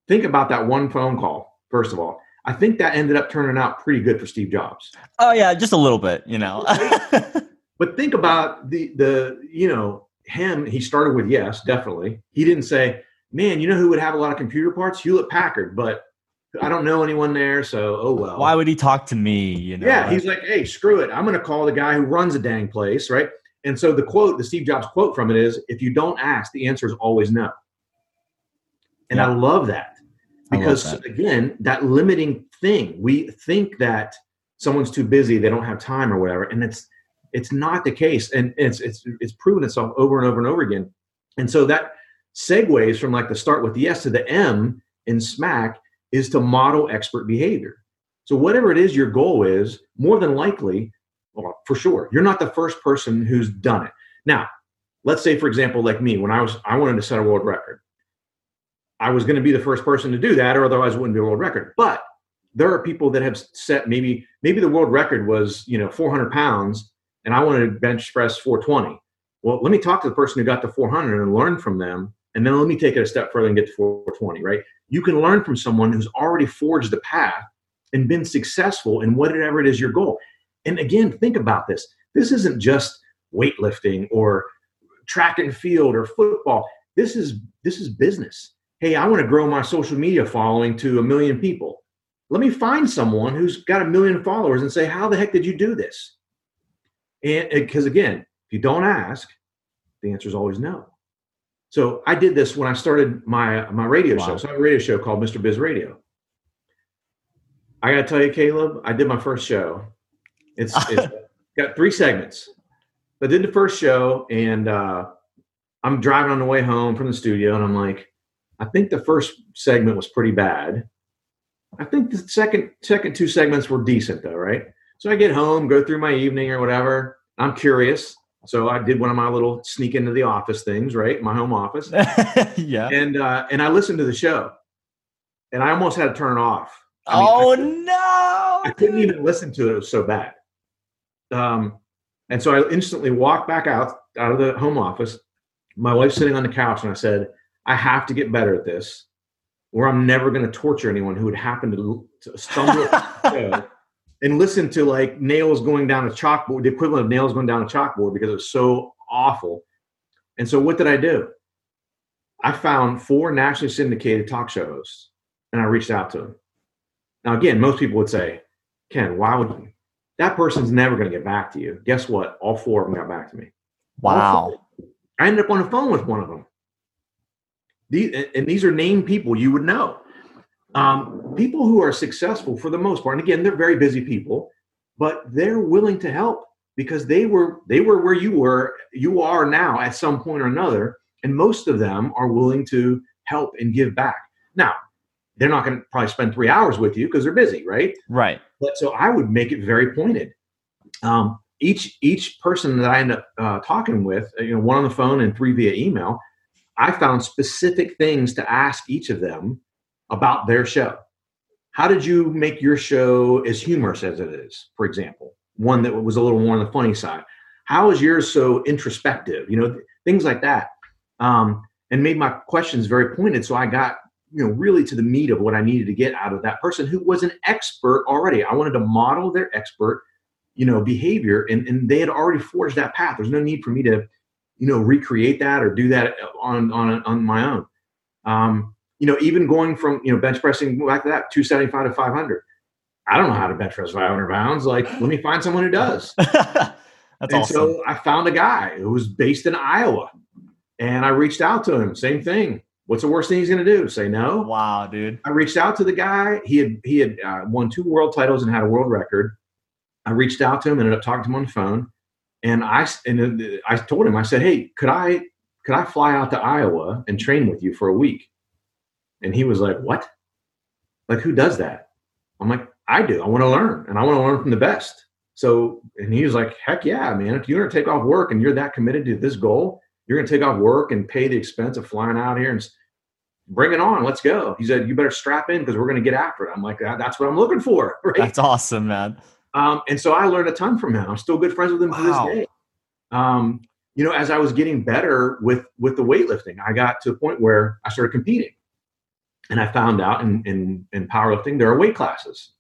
Think about that one phone call, first of all. I think that ended up turning out pretty good for Steve Jobs. Oh yeah, just a little bit, you know. but think about the the you know him. He started with yes, definitely. He didn't say, "Man, you know who would have a lot of computer parts? Hewlett Packard." But I don't know anyone there, so oh well. Why would he talk to me? You know. Yeah, he's like, "Hey, screw it. I'm going to call the guy who runs a dang place, right?" And so the quote, the Steve Jobs quote from it is, if you don't ask, the answer is always no. And yeah. I love that because love that. again, that limiting thing, we think that someone's too busy, they don't have time or whatever. And it's, it's not the case. And it's, it's, it's proven itself over and over and over again. And so that segues from like the start with the S to the M in SMAC is to model expert behavior. So whatever it is your goal is, more than likely well, for sure. You're not the first person who's done it. Now, let's say, for example, like me, when I was, I wanted to set a world record. I was going to be the first person to do that, or otherwise it wouldn't be a world record. But there are people that have set maybe, maybe the world record was, you know, 400 pounds, and I wanted to bench press 420. Well, let me talk to the person who got to 400 and learn from them, and then let me take it a step further and get to 420. Right? You can learn from someone who's already forged the path and been successful in whatever it is your goal. And again, think about this. This isn't just weightlifting or track and field or football. This is this is business. Hey, I want to grow my social media following to a million people. Let me find someone who's got a million followers and say, "How the heck did you do this?" And because again, if you don't ask, the answer is always no. So I did this when I started my my radio wow. show. So I have a radio show called Mr. Biz Radio. I got to tell you, Caleb, I did my first show it's, it's got three segments. I did the first show, and uh, I'm driving on the way home from the studio, and I'm like, I think the first segment was pretty bad. I think the second second two segments were decent though, right? So I get home, go through my evening or whatever. I'm curious. So I did one of my little sneak into the office things, right? My home office. yeah. And uh, and I listened to the show, and I almost had to turn it off. I mean, oh I no! I couldn't even listen to it. It was so bad. Um, and so I instantly walked back out out of the home office. My wife's sitting on the couch, and I said, "I have to get better at this, or I'm never going to torture anyone who would happen to, to stumble and listen to like nails going down a chalkboard, the equivalent of nails going down a chalkboard, because it was so awful." And so, what did I do? I found four nationally syndicated talk show hosts and I reached out to them. Now, again, most people would say, Ken, why would you? That person's never going to get back to you. Guess what? All four of them got back to me. Wow. I ended up on the phone with one of them. These, and these are named people you would know. Um, people who are successful for the most part, and again, they're very busy people, but they're willing to help because they were they were where you were, you are now at some point or another, and most of them are willing to help and give back. Now, they're not going to probably spend three hours with you because they're busy, right? Right. But so I would make it very pointed. Um, each each person that I end up uh, talking with, uh, you know, one on the phone and three via email, I found specific things to ask each of them about their show. How did you make your show as humorous as it is, for example? One that was a little more on the funny side. How is yours so introspective? You know, things like that. Um, and made my questions very pointed. So I got, you know, really to the meat of what I needed to get out of that person who was an expert already. I wanted to model their expert, you know, behavior, and, and they had already forged that path. There's no need for me to, you know, recreate that or do that on on on my own. Um, you know, even going from, you know, bench pressing back to that, 275 to 500. I don't know how to bench press 500 pounds. Like, let me find someone who does. That's and awesome. so I found a guy who was based in Iowa and I reached out to him. Same thing. What's the worst thing he's going to do? Say no. wow, dude. I reached out to the guy. He had he had uh, won two world titles and had a world record. I reached out to him, and ended up talking to him on the phone, and I and uh, I told him I said, "Hey, could I could I fly out to Iowa and train with you for a week?" And he was like, "What? Like who does that?" I'm like, "I do. I want to learn, and I want to learn from the best." So, and he was like, "Heck yeah, man! If you're going to take off work and you're that committed to this goal, you're going to take off work and pay the expense of flying out here and bring it on. Let's go." He said, "You better strap in because we're going to get after it." I'm like, "That's what I'm looking for." Right? That's awesome, man. Um, and so I learned a ton from him. I'm still good friends with him to this day. Um, you know, as I was getting better with with the weightlifting, I got to a point where I started competing, and I found out in in, in powerlifting there are weight classes.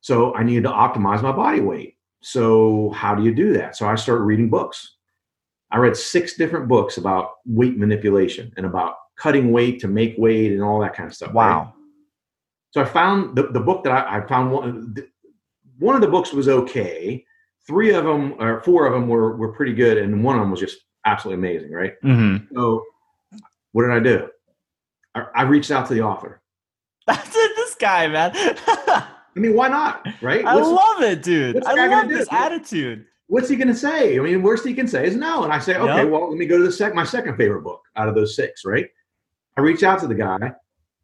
So I needed to optimize my body weight. So how do you do that? So I started reading books. I read six different books about weight manipulation and about cutting weight to make weight and all that kind of stuff. right? Wow. So I found the, the book that I, I found one, one of the books was okay. Three of them or four of them were, were pretty good. And one of them was just absolutely amazing. Right. Mm-hmm. So what did I do? I, I reached out to the author. That's it. This guy, man. I mean, why not? Right. I What's, love it, dude. I love do? this attitude. What's he going to say? I mean, worst he can say is no. And I say, okay, Yep. well, let me go to the sec- my second favorite book out of those six. Right. I reach out to the guy.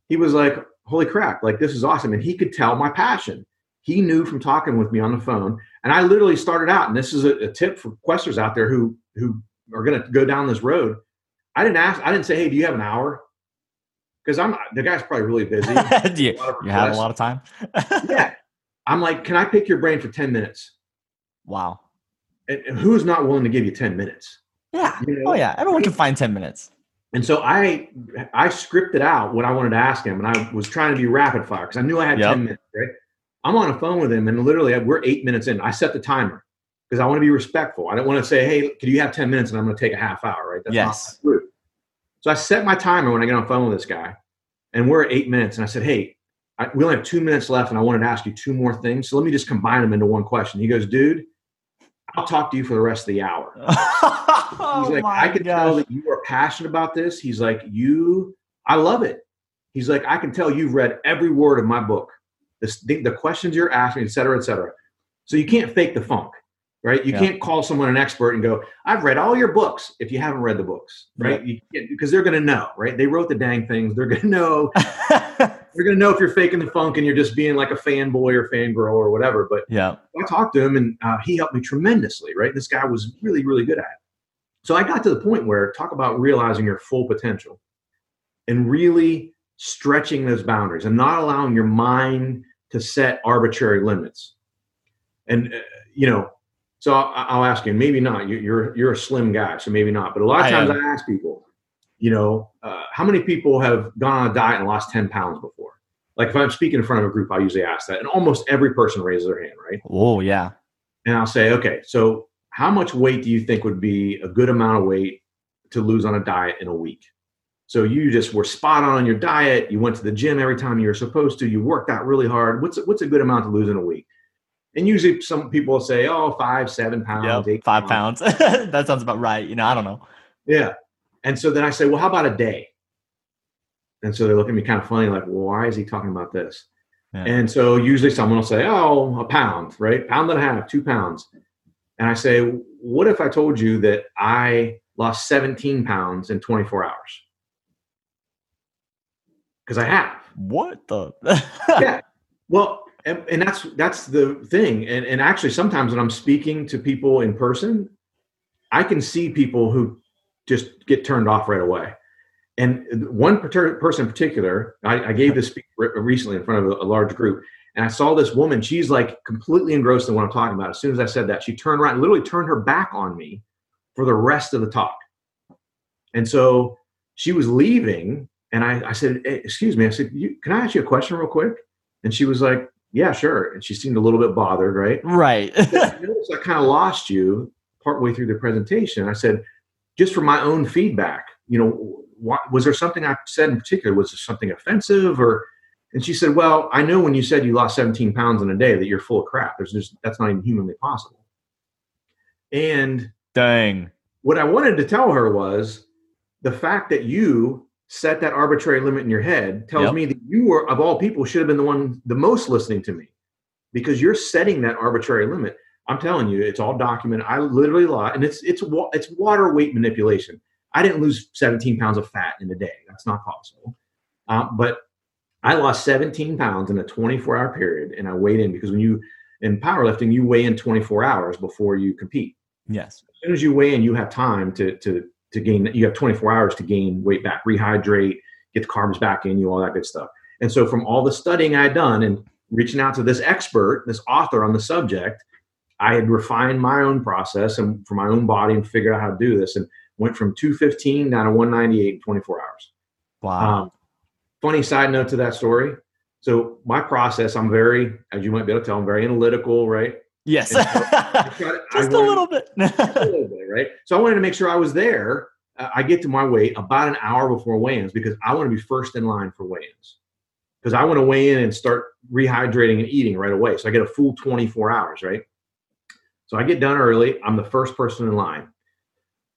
He was like, holy crap, like this is awesome. And he could tell my passion. He knew from talking with me on the phone. And I literally started out, and this is a, a tip for questers out there who who are going to go down this road. I didn't ask, I didn't say, hey, do you have an hour? Because I'm the guy's probably really busy. Do you, A lot of you have a lot of time. yeah. I'm like, can I pick your brain for 10 minutes? Wow. And, who's not willing to give you 10 minutes? Yeah. You know? Oh yeah. Everyone can find ten minutes. And so I I scripted out what I wanted to ask him, and I was trying to be rapid fire because I knew I had Yep. 10 minutes, right? I'm on a phone with him, and literally we're eight minutes in. I set the timer because I want to be respectful. I don't want to say, hey, could you have 10 minutes and I'm going to take a half hour, right? That's Yes. So I set my timer when I get on the phone with this guy, and we're at eight minutes. And I said, hey, I, we only have two minutes left, and I wanted to ask you two more things. So let me just combine them into one question. He goes, dude, I'll talk to you for the rest of the hour. oh He's like, my I can tell that you are passionate about this. He's like, you, I love it. He's like, I can tell you've read every word of my book, the, the, the questions you're asking, et cetera, et cetera. So you can't fake the funk, right? You Yeah. can't call someone an expert and go, I've read all your books if you haven't read the books, right? Because they're going to know, right? They wrote the dang things. They're going to know. Going to know if you're faking the funk and you're just being like a fanboy or fangirl or whatever. But yeah. I talked to him and uh, he helped me tremendously, right? This guy was really, really good at it. So I got to the point where talk about realizing your full potential and really stretching those boundaries and not allowing your mind to set arbitrary limits. And, uh, you know, so I'll, I'll ask you, maybe not. You- You're, you're a slim guy, so maybe not. But a lot of times am. I ask people, you know, uh, how many people have gone on a diet and lost 10 pounds before? Like if I'm speaking in front of a group, I usually ask that. And almost every person raises their hand, right? Oh yeah. and I'll say, okay, so how much weight do you think would be a good amount of weight to lose on a diet in a week? So you just were spot on on your diet. You went to the gym every time you were supposed to. You worked out really hard. What's what's a good amount to lose in a week? And usually some people say, oh, five, seven pounds, Yep, eight five pounds. that sounds about right. You know, I don't know. Yeah. And so then I say, well, how about a day? And so they look at me kind of funny, like, well, why is he talking about this? Yeah. And so usually someone will say, oh, a pound, right? Pound and a half, two pounds. And I say, what if I told you that I lost 17 pounds in 24 hours? Because I have. What the? yeah. Well, and, and that's that's the thing. And and actually sometimes when I'm speaking to people in person, I can see people who just get turned off right away. And one person in particular, I, I gave this speech re- recently in front of a, large group, and I saw this woman. She's like completely engrossed in what I'm talking about. As soon as I said that, she turned around, literally turned her back on me for the rest of the talk. And so she was leaving, and I, I said, "Hey, "Excuse me," I said, you, "Can I ask you a question real quick?" And she was like, "Yeah, sure." And she seemed a little bit bothered, right? right. I I kind of lost you partway through the presentation. I said, just for my own feedback, you know, was there something I said in particular? Was there something offensive or? And she said, well, I know when you said you lost 17 pounds in a day that you're full of crap. There's just, that's not even humanly possible. And Dang. what I wanted to tell her was the fact that you set that arbitrary limit in your head tells Yep. me that you were, of all people, should have been the one the most listening to me because you're setting that arbitrary limit. I'm telling you, it's all documented. I literally lost, and it's it's it's water weight manipulation. I didn't lose 17 pounds of fat in a day. That's not possible. Um, but I lost 17 pounds in a 24 hour period, and I weighed in because when you in powerlifting, you weigh in 24 hours before you compete Yes. as soon as you weigh in, you have time to to to gain. You have 24 hours to gain weight back, rehydrate, get the carbs back in you, all that good stuff. And so, from all the studying I had done and reaching out to this expert, this author on the subject, I had refined my own process and for my own body and figured out how to do this, and went from 215 down to 198 in 24 hours. Wow. Um, funny side note to that story. So my process, I'm very, as you might be able to tell, I'm very analytical, right? yes. so to- Just a little bit. a little bit, right? So I wanted to make sure I was there. Uh, I get to my weight about an hour before weigh-ins because I want to be first in line for weigh-ins because I want to weigh in and start rehydrating and eating right away. So I get a full 24 hours, right? So I get done early. I'm the first person in line.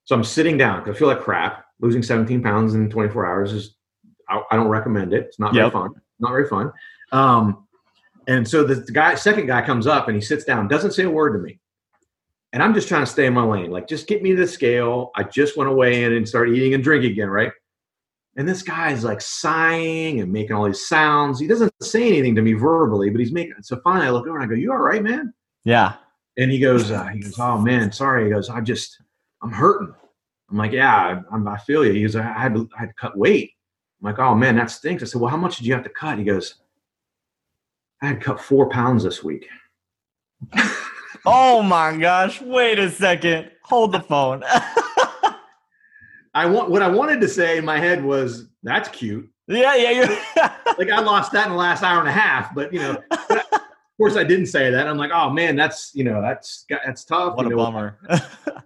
So I'm sitting down because I feel like crap. Losing 17 pounds in 24 hours is I, I don't recommend it. It's not Yep. very fun. Not very fun. Um, and so the, the guy, second guy comes up and he sits down, doesn't say a word to me. And I'm just trying to stay in my lane. Like, just get me to the scale. I just want to weigh in and start eating and drinking again, right? And this guy is like sighing and making all these sounds. He doesn't say anything to me verbally, but he's making. So finally, I look over and I go, "You all right, man?" yeah. And he goes, uh, "He goes, oh man, sorry." He goes, "I just, I'm hurting." I'm like, "Yeah, I, I'm, I feel you." He goes, "I had, to, I had to cut weight." I'm like, "Oh man, that stinks." I said, "Well, how much did you have to cut?" He goes, "I had to cut four pounds this week." Oh my gosh. Wait a second. Hold the phone. I want what I wanted to say in my head was, "That's cute." yeah, yeah, you're like I lost that in the last hour and a half. But you know, of course I didn't say that. I'm like, oh man, that's you know, that's that's tough. what a know, bummer.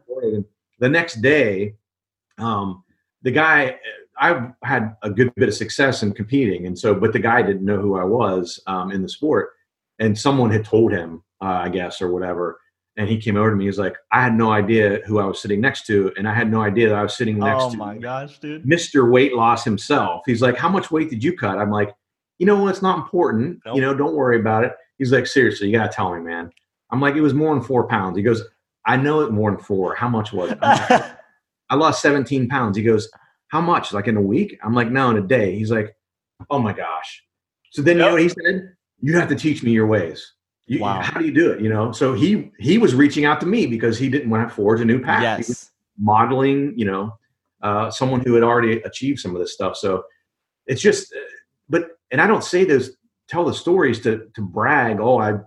The next day, um, the guy, I had a good bit of success in competing, and so, but the guy didn't know who I was um, in the sport, and someone had told him, uh, I guess, or whatever. And he came over to me. He's like, I had no idea who I was sitting next to, and I had no idea that I was sitting next oh to my gosh, dude. Mr. Weight Loss himself. He's like, How much weight did you cut? I'm like, You know? It's not important. Nope. You know, don't worry about it. He's like, Seriously, you got to tell me, man. I'm like, It was more than four pounds. He goes, I know it more than four. How much was it? Like, I lost 17 pounds. He goes, How much? Like in a week? I'm like, No, in a day. He's like, Oh my gosh. So then, you know what he said? You have to teach me your ways. You, Wow. How do you do it? You know, so he he was reaching out to me because he didn't want to forge a new path. He was yes. modeling, you know, uh, someone who had already achieved some of this stuff. So it's just, uh, but and I don't say this, tell the stories to to brag. Oh, I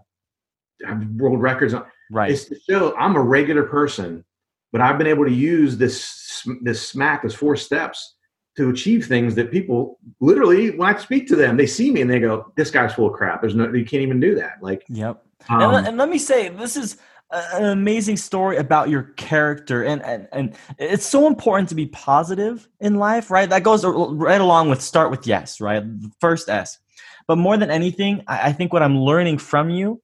have world records. Right. It's to show I'm a regular person, but I've been able to use this this SMAC, this four steps to achieve things that people literally when I speak to them, they see me and they go, "This guy's full of crap." There's no, you can't even do that. Like, Yep. um, and, let- and let me say, this is an amazing story about your character and, and and it's so important to be positive in life right that goes right along with start with yes right first s but more than anything I, I think what i'm learning from you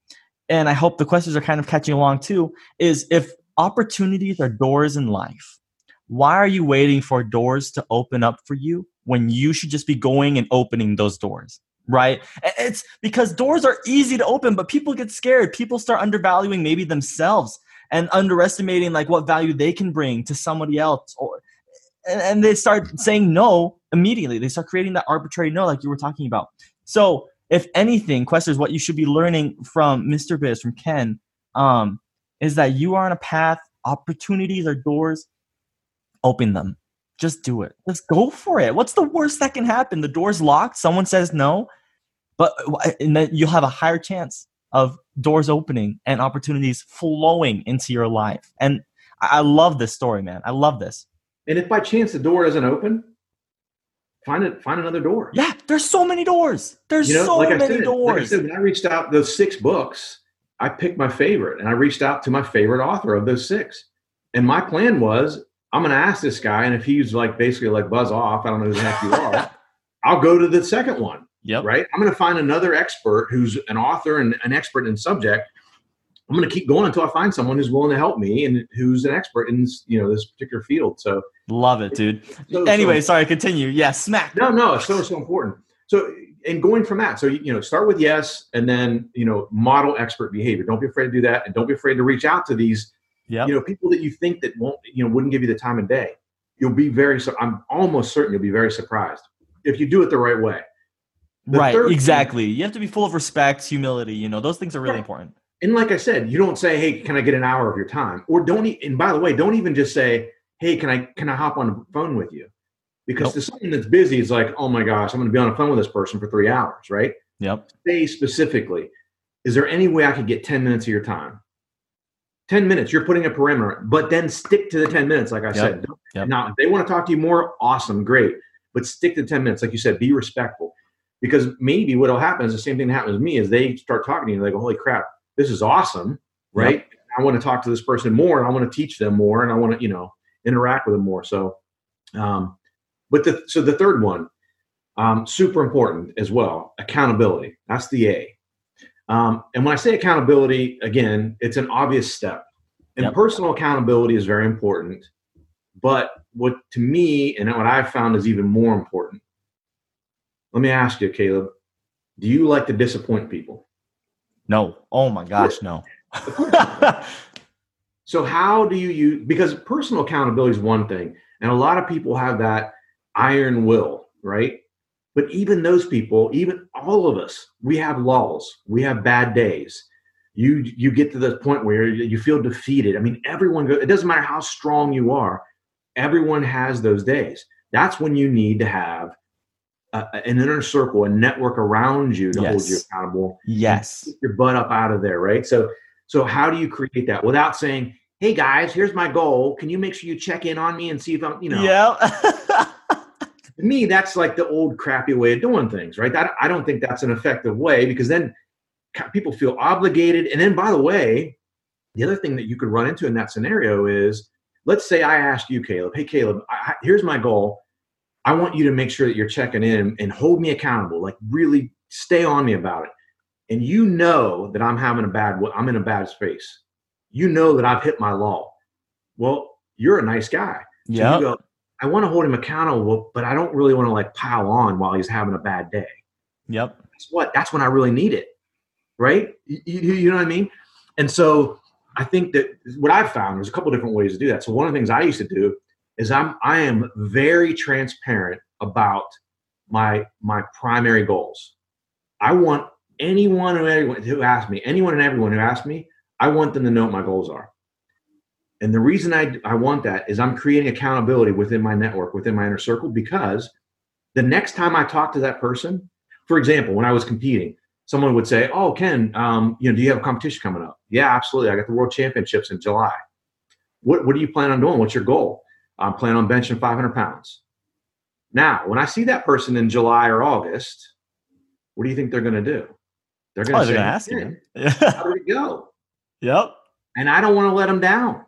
and i hope the questions are kind of catching along too is if opportunities are doors in life why are you waiting for doors to open up for you when you should just be going and opening those doors right? It's because doors are easy to open, but people get scared. People start undervaluing maybe themselves and underestimating like what value they can bring to somebody else or and, and they start saying no immediately. They start creating that arbitrary no like you were talking about. So if anything, Questers, what you should be learning from Mr. Biz, from Ken, um, is that you are on a path, opportunities are doors, open them. Just do it. Just go for it. What's the worst that can happen? The door's locked, someone says no, but and then you'll have a higher chance of doors opening and opportunities flowing into your life. And I love this story, man. I love this. And if by chance the door doesn't open, find it find another door. Yeah, there's so many doors. There's you know, so like many said, doors. Like I said, when I reached out those six books, I picked my favorite and I reached out to my favorite author of those six. And my plan was I'm gonna ask this guy, and if he's like basically like buzz off, I don't know who the heck you are, I'll go to the second one. Yep. Right. I'm going to find another expert who's an author and an expert in subject. I'm going to keep going until I find someone who's willing to help me and who's an expert in this, you know, this particular field. So love it, dude. So, anyway, so, sorry, continue. Yeah, SMAC. No, no, it's so so important. So and going from that, so you know, start with yes, and then you know, model expert behavior. Don't be afraid to do that, and don't be afraid to reach out to these, yep. you know, people that you think that won't, you know, wouldn't give you the time of day. You'll be very. I'm almost certain you'll be very surprised if you do it the right way. The right, exactly. Thing, you have to be full of respect, humility. You know, those things are really important. And like I said, you don't say, "Hey, can I get an hour of your time?" Or don't. E- and by the way, don't even just say, "Hey, can I can I hop on the phone with you?" Because nope. to someone that's busy, it's like, "Oh my gosh, I'm going to be on the phone with this person for three hours," right? Yep. Say specifically, is there any way I could get ten minutes of your time? 10 minutes you're putting a perimeter but then stick to the 10 minutes like i yep. said yep. now if they want to talk to you more awesome great but stick to 10 minutes like you said be respectful because maybe what'll happen is the same thing that happens to me is they start talking to you and they go, holy crap, this is awesome, right? Yep. I want to talk to this person more and I want to teach them more and I want to, you know, interact with them more. So, um, but the, so the third one, um, super important as well, accountability. That's the A. Um, and when I say accountability, again, it's an obvious step. And yep. personal accountability is very important. But what to me and what I've found is even more important let me ask you, Caleb, do you like to disappoint people? No. Oh my gosh, no. so how do you use because personal accountability is one thing, and a lot of people have that iron will, right? But even those people, even all of us, we have lulls, we have bad days. You you get to the point where you feel defeated. I mean, everyone goes, it doesn't matter how strong you are, everyone has those days. That's when you need to have a, an inner circle, a network around you to yes. hold you accountable. Yes, your butt up out of there, right? So, so how do you create that without saying, "Hey guys, here's my goal. Can you make sure you check in on me and see if I'm, you know?" Yeah. to me, that's like the old crappy way of doing things, right? That, I don't think that's an effective way because then people feel obligated. And then, by the way, the other thing that you could run into in that scenario is, let's say I asked you, Caleb, "Hey Caleb, I, here's my goal." I want you to make sure that you're checking in and hold me accountable, like really stay on me about it. And you know that I'm having a bad, I'm in a bad space. You know that I've hit my law. Well, you're a nice guy. So yeah. I want to hold him accountable, but I don't really want to like pile on while he's having a bad day. Yep. That's what, that's when I really need it. Right. You, you, you know what I mean? And so I think that what I've found, there's a couple different ways to do that. So one of the things I used to do is I'm I am very transparent about my my primary goals. I want anyone and everyone who asks me, anyone and everyone who asks me, I want them to know what my goals are. And the reason I, I want that is I'm creating accountability within my network, within my inner circle, because the next time I talk to that person, for example, when I was competing, someone would say, "Oh, Ken, um, you know, do you have a competition coming up?" Yeah, absolutely. I got the World Championships in July. What What do you plan on doing? What's your goal? I'm planning on benching 500 pounds. Now, when I see that person in July or August, what do you think they're going to do? They're going oh, to ask you. How did it go? Yep. And I don't want to let them down.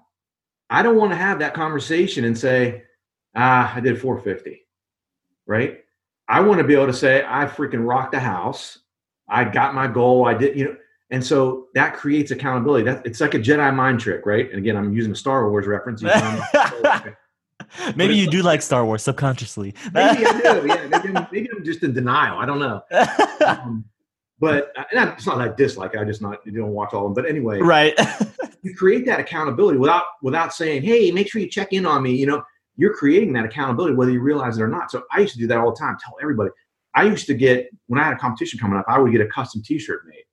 I don't want to have that conversation and say, ah, I did 450. Right. I want to be able to say, I freaking rocked the house. I got my goal. I did, you know, and so that creates accountability. That it's like a Jedi mind trick, right? And again, I'm using a Star Wars reference. maybe you do like Star Wars subconsciously. maybe I do. Yeah, maybe I'm, maybe I'm, just in denial. I don't know. Um, but uh, it's not that I dislike. It, I just not you don't watch all of them. But anyway, right? you create that accountability without without saying, "Hey, make sure you check in on me." You know, you're creating that accountability whether you realize it or not. So I used to do that all the time. Tell everybody. I used to get when I had a competition coming up, I would get a custom T-shirt made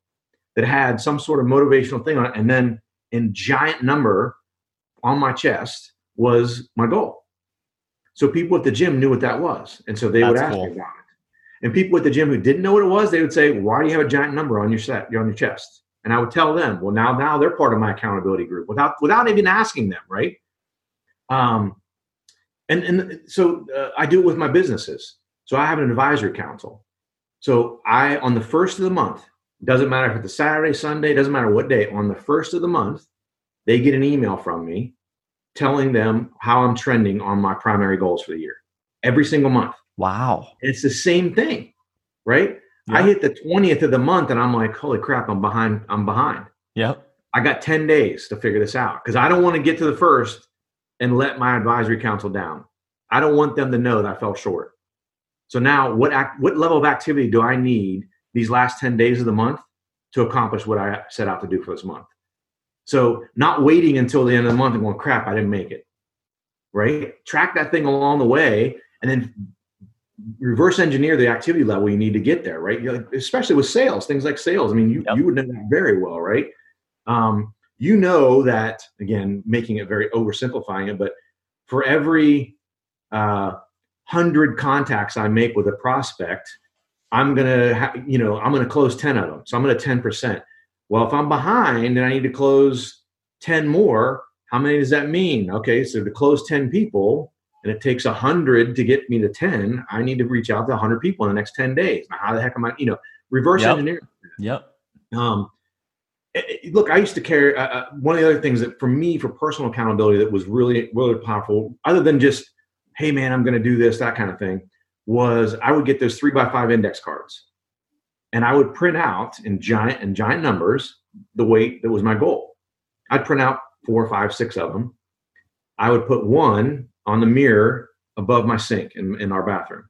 that had some sort of motivational thing on it, and then in giant number on my chest was my goal. So people at the gym knew what that was, and so they That's would ask cool. me about it. And people at the gym who didn't know what it was, they would say, "Why do you have a giant number on your set, on your chest?" And I would tell them, "Well, now now they're part of my accountability group without without even asking them, right?" Um, and and so uh, I do it with my businesses. So I have an advisory council. So I on the first of the month, doesn't matter if it's a Saturday, Sunday, doesn't matter what day, on the first of the month, they get an email from me telling them how I'm trending on my primary goals for the year every single month. Wow. It's the same thing, right? Yep. I hit the 20th of the month and I'm like, holy crap, I'm behind. I'm behind. Yep. I got 10 days to figure this out because I don't want to get to the first and let my advisory council down. I don't want them to know that I fell short. So now what act, what level of activity do I need these last 10 days of the month to accomplish what I set out to do for this month? So not waiting until the end of the month and going, crap, I didn't make it. Right? Track that thing along the way and then reverse engineer the activity level you need to get there, right? especially with sales, things like sales. I mean, you, yep. you would know that very well, right? Um, you know that, again, making it very oversimplifying it, but for every uh, hundred contacts I make with a prospect, I'm gonna, ha- you know, I'm gonna close ten of them. So I'm gonna ten percent. Well, if I'm behind and I need to close ten more, how many does that mean? Okay, so to close ten people, and it takes a hundred to get me to ten, I need to reach out to hundred people in the next ten days. Now, how the heck am I? You know, reverse yep. engineering. Yep. Um, look, I used to carry uh, uh, one of the other things that for me, for personal accountability, that was really, really powerful, other than just hey man, I'm going to do this, that kind of thing, was I would get those three by five index cards and I would print out in giant and giant numbers the weight that was my goal. I'd print out four, five, six of them. I would put one on the mirror above my sink in, in our bathroom.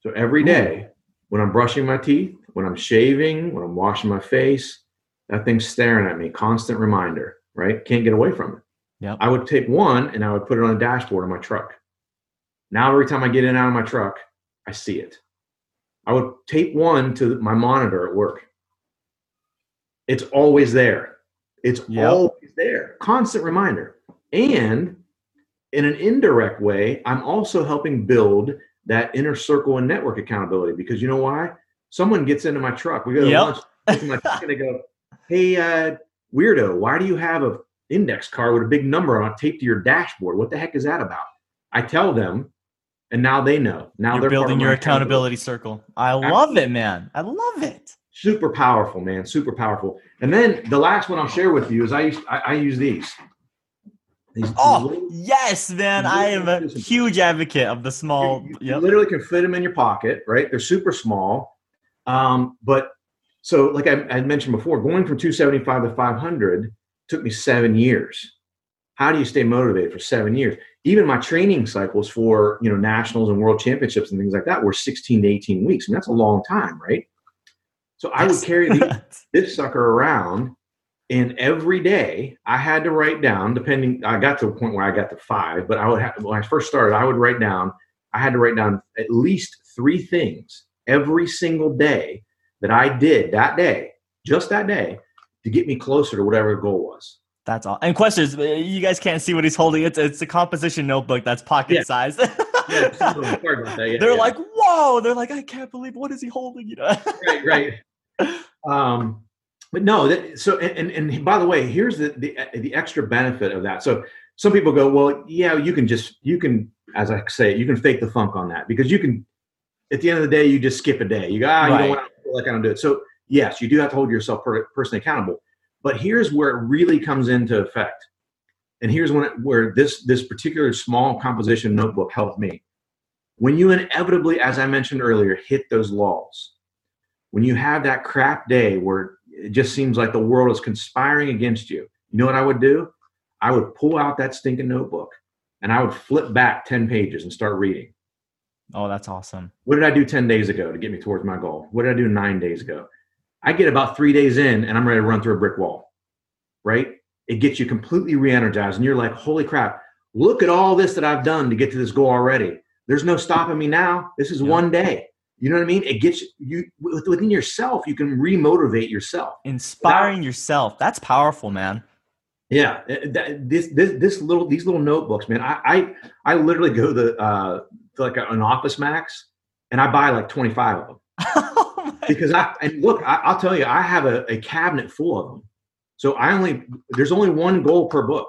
So every day when I'm brushing my teeth, when I'm shaving, when I'm washing my face, that thing's staring at me, constant reminder, right? Can't get away from it. Yeah. I would take one and I would put it on the dashboard of my truck. Now every time I get in and out of my truck, I see it. I would tape one to my monitor at work. It's always there. It's yep. always there. Constant reminder. And in an indirect way, I'm also helping build that inner circle and network accountability because you know why? Someone gets into my truck. We go to yep. lunch truck and they go, Hey, uh, weirdo, why do you have a index card with a big number on it taped to your dashboard? What the heck is that about? I tell them and now they know. Now You're they're building your accountability, accountability circle. I love it, man. I love it. Super powerful, man. Super powerful. And then the last one I'll share with you is I use I, I use these. these oh little, yes, man! I am a huge advocate of the small. You, you yep. literally can fit them in your pocket, right? They're super small, um, but so like I, I mentioned before, going from 275 to 500 took me seven years. How do you stay motivated for seven years? Even my training cycles for you know nationals and world championships and things like that were 16 to 18 weeks. I mean, that's a long time right? So i would carry the, this sucker around and every day i had to write down depending i got to a point where i got to five but i would have when i first started i would write down i had to write down at least three things every single day that i did that day just that day to get me closer to whatever the goal was that's all. And Questers, uh, you guys can't see what he's holding. It's it's a composition notebook that's pocket yeah. size. yeah, yeah, They're like, whoa! They're like, I can't believe what is he holding? You know? right, right. Um, but no, that, so and, and, and by the way, here's the, the the extra benefit of that. So some people go, well, yeah, you can just you can, as I say, you can fake the funk on that because you can. At the end of the day, you just skip a day. You go, ah, right. you don't want to feel like I don't do it. So yes, you do have to hold yourself per, personally accountable. But here's where it really comes into effect. And here's when it, where this this particular small composition notebook helped me. When you inevitably, as I mentioned earlier, hit those lulls, when you have that crap day where it just seems like the world is conspiring against you, you know what I would do? I would pull out that stinking notebook and I would flip back 10 pages and start reading. Oh, that's awesome. What did I do 10 days ago to get me towards my goal? What did I do nine days ago? I get about three days in and I'm ready to run through a brick wall, right? It gets you completely re energized and you're like, holy crap, look at all this that I've done to get to this goal already. There's no stopping me now. This is yeah. one day. You know what I mean? It gets you within yourself. You can remotivate yourself. Inspiring yourself. That's powerful, man. Yeah, eh, this this this little these little notebooks, man. I I, I literally go to uh to like an Office Max and I buy like twenty five of them oh because I and look, I, will tell you, I have a, a cabinet full of them. So I only there's only one goal per book.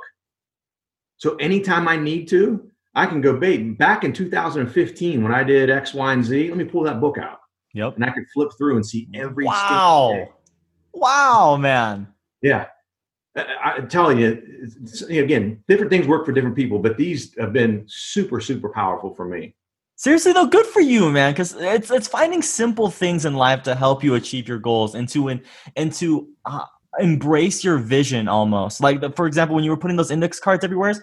So anytime I need to, I can go big. Back in 2015, when I did X, Y, and Z, let me pull that book out. Yep. And I could flip through and see every. Wow. Wow, man. Yeah. I, am telling you, again, different things work for different people, but these have been super, super powerful for me. Seriously though, good for you, man. Because it's it's finding simple things in life to help you achieve your goals and to and, and to uh, embrace your vision almost. Like the, for example, when you were putting those index cards everywhere,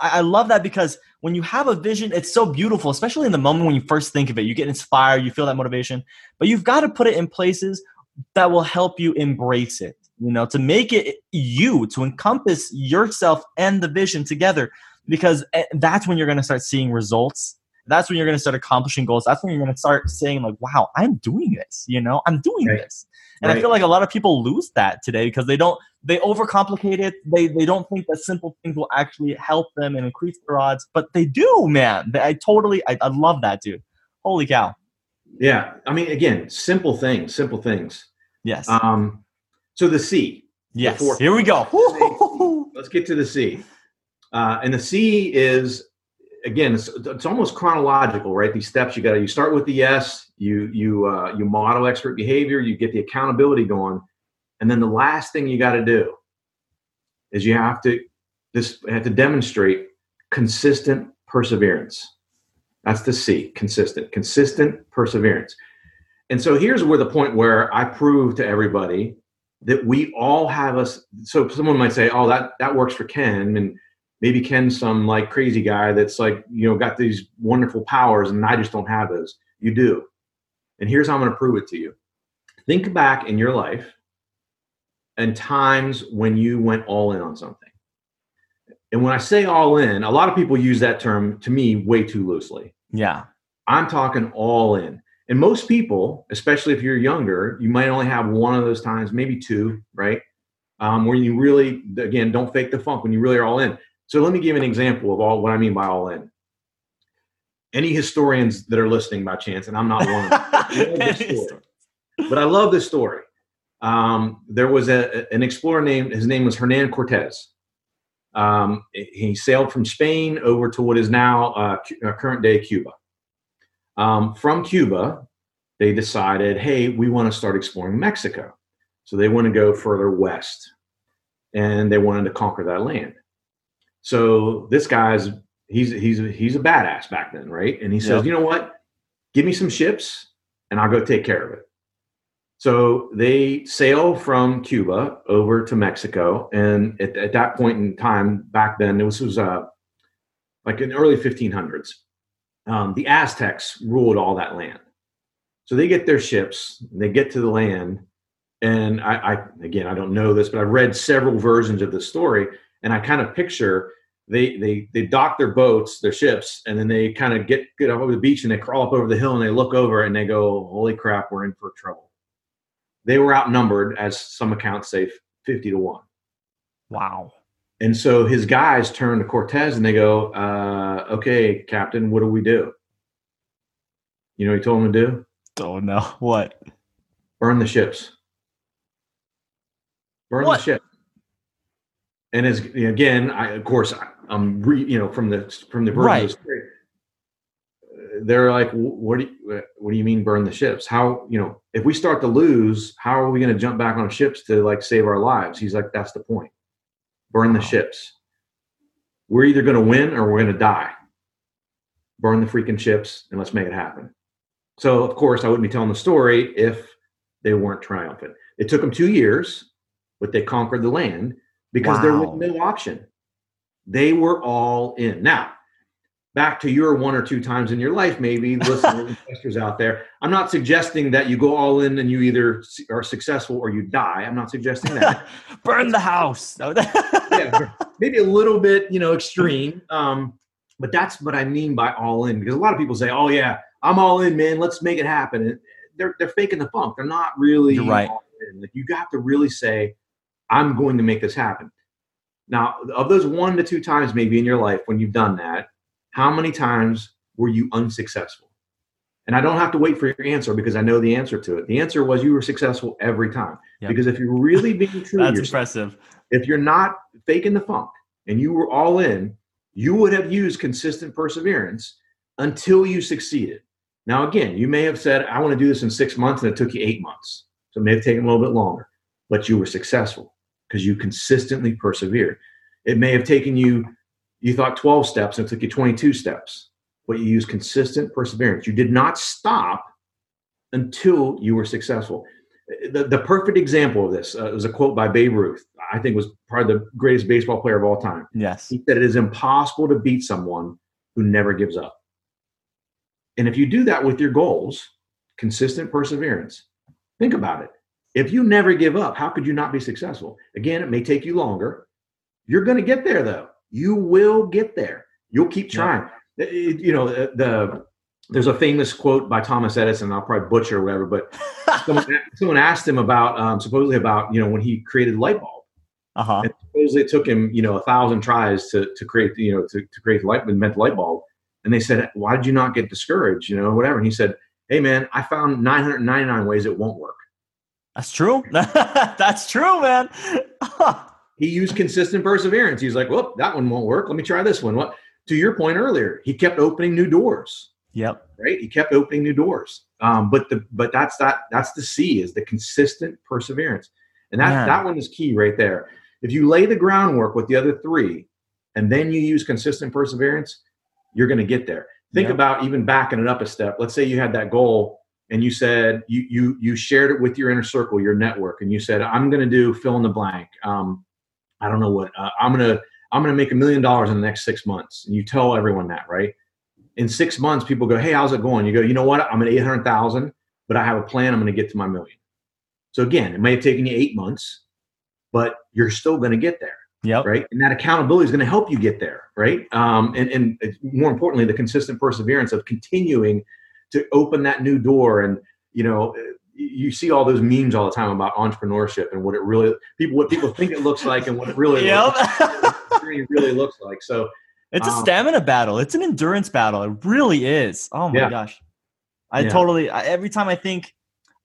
I, I love that because when you have a vision, it's so beautiful, especially in the moment when you first think of it. You get inspired, you feel that motivation, but you've got to put it in places that will help you embrace it, you know, to make it you, to encompass yourself and the vision together, because eh, that's when you're going to start seeing results. That's when you're going to start accomplishing goals. That's when you're going to start saying, like, wow, I'm doing this, you know, I'm doing right. this. And right. I feel like a lot of people lose that today because they don't they overcomplicate it. They they don't think that simple things will actually help them and increase their odds, but they do, man. I totally I, I love that, dude. Holy cow. Yeah, I mean, again, simple things, simple things. Yes. Um. So the C. Yes. Here we go. Let's get to the C. Uh, and the C is again, it's, it's almost chronological, right? These steps you got to you start with the yes, you you uh, you model expert behavior, you get the accountability going, and then the last thing you got to do is you have to this have to demonstrate consistent perseverance. That's the C, consistent, consistent perseverance. And so here's where the point where I prove to everybody that we all have us. So someone might say, "Oh, that that works for Ken," and maybe Ken's some like crazy guy that's like you know got these wonderful powers, and I just don't have those. You do, and here's how I'm going to prove it to you. Think back in your life and times when you went all in on something. And when I say all in, a lot of people use that term to me way too loosely. Yeah. I'm talking all in. And most people, especially if you're younger, you might only have one of those times, maybe two, right? Um, where you really, again, don't fake the funk when you really are all in. So let me give an example of all what I mean by all in. Any historians that are listening by chance, and I'm not one of them, but I love this story. Um, there was a, an explorer named his name was Hernan Cortez. Um, he sailed from Spain over to what is now uh, uh, current day Cuba. Um, from Cuba, they decided, hey, we want to start exploring Mexico. So they want to go further west, and they wanted to conquer that land. So this guy's he's he's he's a badass back then, right? And he says, yep. you know what? Give me some ships, and I'll go take care of it. So they sail from Cuba over to Mexico, and at, at that point in time, back then, this was uh, like in the early 1500s. Um, the Aztecs ruled all that land. So they get their ships, they get to the land, and I, I again I don't know this, but I've read several versions of the story, and I kind of picture they they they dock their boats, their ships, and then they kind of get get up over the beach and they crawl up over the hill and they look over and they go, "Holy crap, we're in for trouble." they were outnumbered, as some accounts say, 50 to 1. Wow. And so his guys turn to Cortez and they go, uh, okay, Captain, what do we do? You know what he told him to do? Oh, no. What? Burn the ships. Burn what? the ship. And as again, I, of course, I'm re, you know from the from the right. they're like, what do you, what do you mean burn the ships? How, you know, if we start to lose, how are we going to jump back on ships to like save our lives? He's like, that's the point. Burn the Wow. ships. We're either going to win or we're going to die. Burn the freaking ships and let's make it happen. So, of course, I wouldn't be telling the story if they weren't triumphant. It took them two years, but they conquered the land because there was no option. They were all in. Now, back to your one or two times in your life, maybe listen, investors out there. I'm not suggesting that you go all in and you either are successful or you die. I'm not suggesting that. Burn the house. yeah, maybe a little bit, you know, extreme. Um, but that's what I mean by all in because a lot of people say, "Oh yeah, I'm all in, man. Let's make it happen." And they're they're faking the funk. They're not really You're right. all in. Like you got to really say, "I'm going to make this happen." Now, of those one to two times maybe in your life when you've done that, how many times were you unsuccessful? And I don't have to wait for your answer because I know the answer to it. The answer was you were successful every time. Yep. Because if you're really being true That's impressive. if you're not faking the funk and you were all in, you would have used consistent perseverance until you succeeded. Now, again, you may have said, I want to do this in six months, and it took you eight months. So it may have taken a little bit longer, but you were successful because you consistently persevere. It may have taken you, you thought 12 steps, and it took you 22 steps, but you used consistent perseverance. You did not stop until you were successful the, the perfect example of this uh, was a quote by Babe Ruth. I think was probably the greatest baseball player of all time. Yes. He said, "It is impossible to beat someone who never gives up." And if you do that with your goals, consistent perseverance, think about it. If you never give up, how could you not be successful? Again, it may take you longer. You're going to get there, though. You will get there. You'll keep trying. It- it- you know, the, the there's a famous quote by Thomas Edison. I'll probably butcher or whatever, but someone, someone asked him about um, supposedly about you know when he created the light bulb. Uh huh. And supposedly it took him you know a thousand tries to to create you know to, to create the light invent the light bulb. And they said, why did you not get discouraged? You know, whatever. And he said, hey man, I found 999 ways it won't work. That's true. That's true, man. He used consistent perseverance. He's like, well, that one won't work. Let me try this one. What? To your point earlier, he kept opening new doors. yep. right? He kept opening new doors. Um, but the but that's that that's the C is the consistent perseverance, and that that one is key right there. If you lay the groundwork with the other three, and then you use consistent perseverance, you're going to get there. Think Yep. about even backing it up a step. Let's say you had that goal and you said you you you shared it with your inner circle, your network, and you said, "I'm going to do fill in the blank." Um, I don't know what uh, I'm going to I'm going to make a million dollars in the next six months, and you tell everyone that, right? in six months, people go, Hey, how's it going? You go, You know what? I'm at 800,000, but I have a plan. I'm going to get to my million. So again, it may have taken you eight months, but you're still going to get there, Yep. right? And that accountability is going to help you get there, right? Um, and, and more importantly, the consistent perseverance of continuing to open that new door. And, you know, you see all those memes all the time about entrepreneurship and what it really, people, what people think it looks like and what it really, Yep. looks, what it really looks like. So, it's a Um, stamina battle. It's an endurance battle. It really is. Oh my Yeah. gosh. I Yeah. totally I, every time I think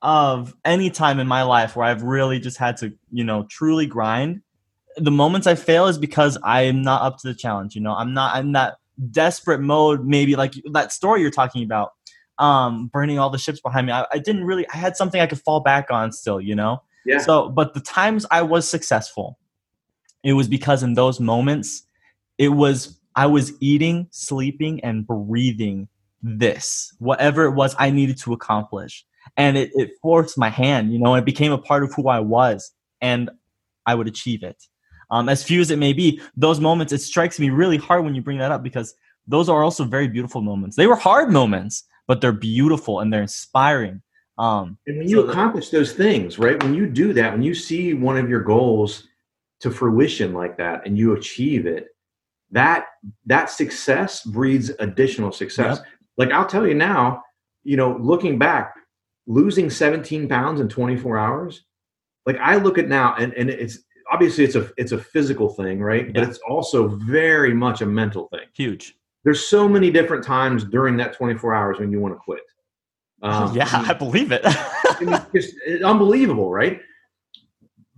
of any time in my life where I've really just had to, you know, truly grind, the moments I fail is because I'm not up to the challenge. You know, I'm not I'm that desperate mode, maybe like that story you're talking about, um, burning all the ships behind me. I, I didn't really I had something I could fall back on still, you know? yeah. So, but the times I was successful, it was because in those moments, it was I was eating, sleeping, and breathing this, whatever it was I needed to accomplish. And it, it forced my hand, you know, it became a part of who I was, and I would achieve it. Um, as few as it may be, those moments, it strikes me really hard when you bring that up because those are also very beautiful moments. They were hard moments, but they're beautiful and they're inspiring. Um, And when you So accomplish those things, right? When you do that, when you see one of your goals to fruition like that and you achieve it, that that success breeds additional success. Like I'll tell you now, you know, looking back, losing 17 pounds in 24 hours, like I look at now and, and it's obviously it's a it's a physical thing, right? But it's also very much a mental thing. huge. There's so many different times during that 24 hours when you want to quit. Um, yeah, I mean, I believe it. I mean, just it's unbelievable, right?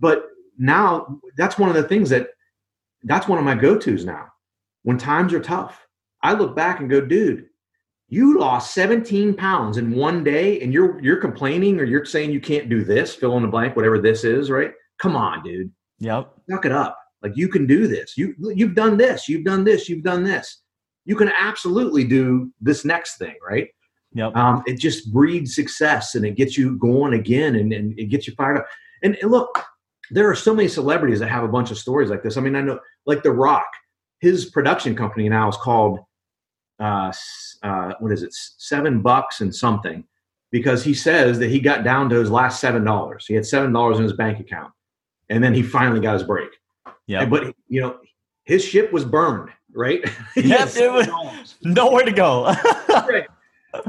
But now that's one of the things that that's one of my go-tos now. When times are tough, I look back and go, dude, You lost 17 pounds in one day, and you're you're complaining or you're saying you can't do this, fill in the blank, whatever this is, right? Come on, dude. Yep. Knock it up. Like you can do this. You you've done this. You've done this. You've done this. You can absolutely do this next thing, right? Yep. Um, it just breeds success and it gets you going again and, and it gets you fired up. And, and look, there are so many celebrities that have a bunch of stories like this. I mean, I know like The Rock, his production company now is called uh, uh, what is it, seven bucks and something, because he says that he got down to his last seven dollars. He had seven dollars in his bank account, and then he finally got his break. Yeah, but you know, his ship was burned, right? yep, it was nowhere to go. right.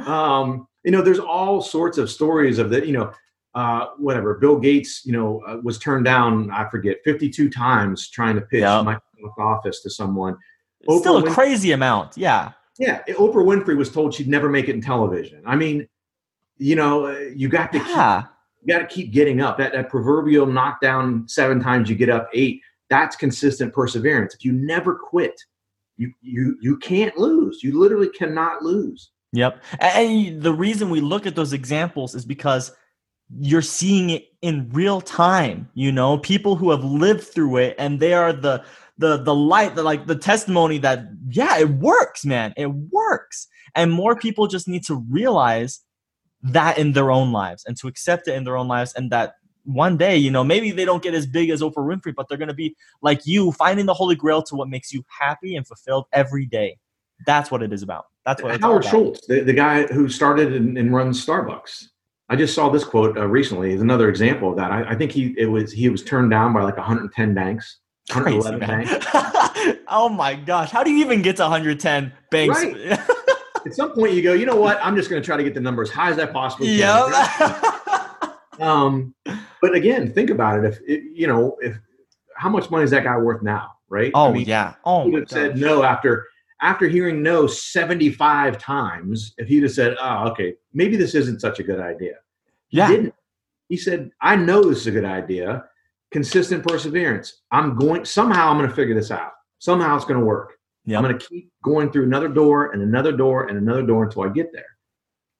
Um, you know, there's all sorts of stories of that. You know, uh, whatever. Bill Gates, you know, uh, was turned down. I forget 52 times trying to pitch yep. Microsoft Office to someone. It's still a Winfrey, crazy amount. Yeah. Yeah. Oprah Winfrey was told she'd never make it in television. I mean, you know, uh, you got to yeah. keep, you got to keep getting up. That that proverbial knockdown seven times you get up eight. That's consistent perseverance. If you never quit, you you you can't lose. You literally cannot lose. Yep. And the reason we look at those examples is because you're seeing it in real time, you know, people who have lived through it and they are the the the light, the like the testimony that yeah, it works, man. It works. And more people just need to realize that in their own lives and to accept it in their own lives and that one day, you know, maybe they don't get as big as Oprah Winfrey, but they're going to be like you, finding the holy grail to what makes you happy and fulfilled every day. That's what it is about. That's what Howard Schultz, the, the guy who started and, and, runs Starbucks. I just saw this quote uh, recently. Is another example of that. I, I, think he it was he was turned down by like 110 banks. 111 Crazy, banks. oh my gosh! How do you even get to 110 banks? Right. At some point, you go. You know what? I'm just going to try to get the number as high as I possibly can. Yep. um, but again, think about it. If it, you know, if how much money is that guy worth now? Right? Oh I mean, yeah. Oh, he would have said no after after hearing no 75 times, if he'd have said, oh, okay, maybe this isn't such a good idea. Yeah. He didn't. He said, I know this is a good idea. Consistent perseverance. I'm going, somehow I'm going to figure this out. Somehow it's going to work. Yep. I'm going to keep going through another door and another door and another door until I get there.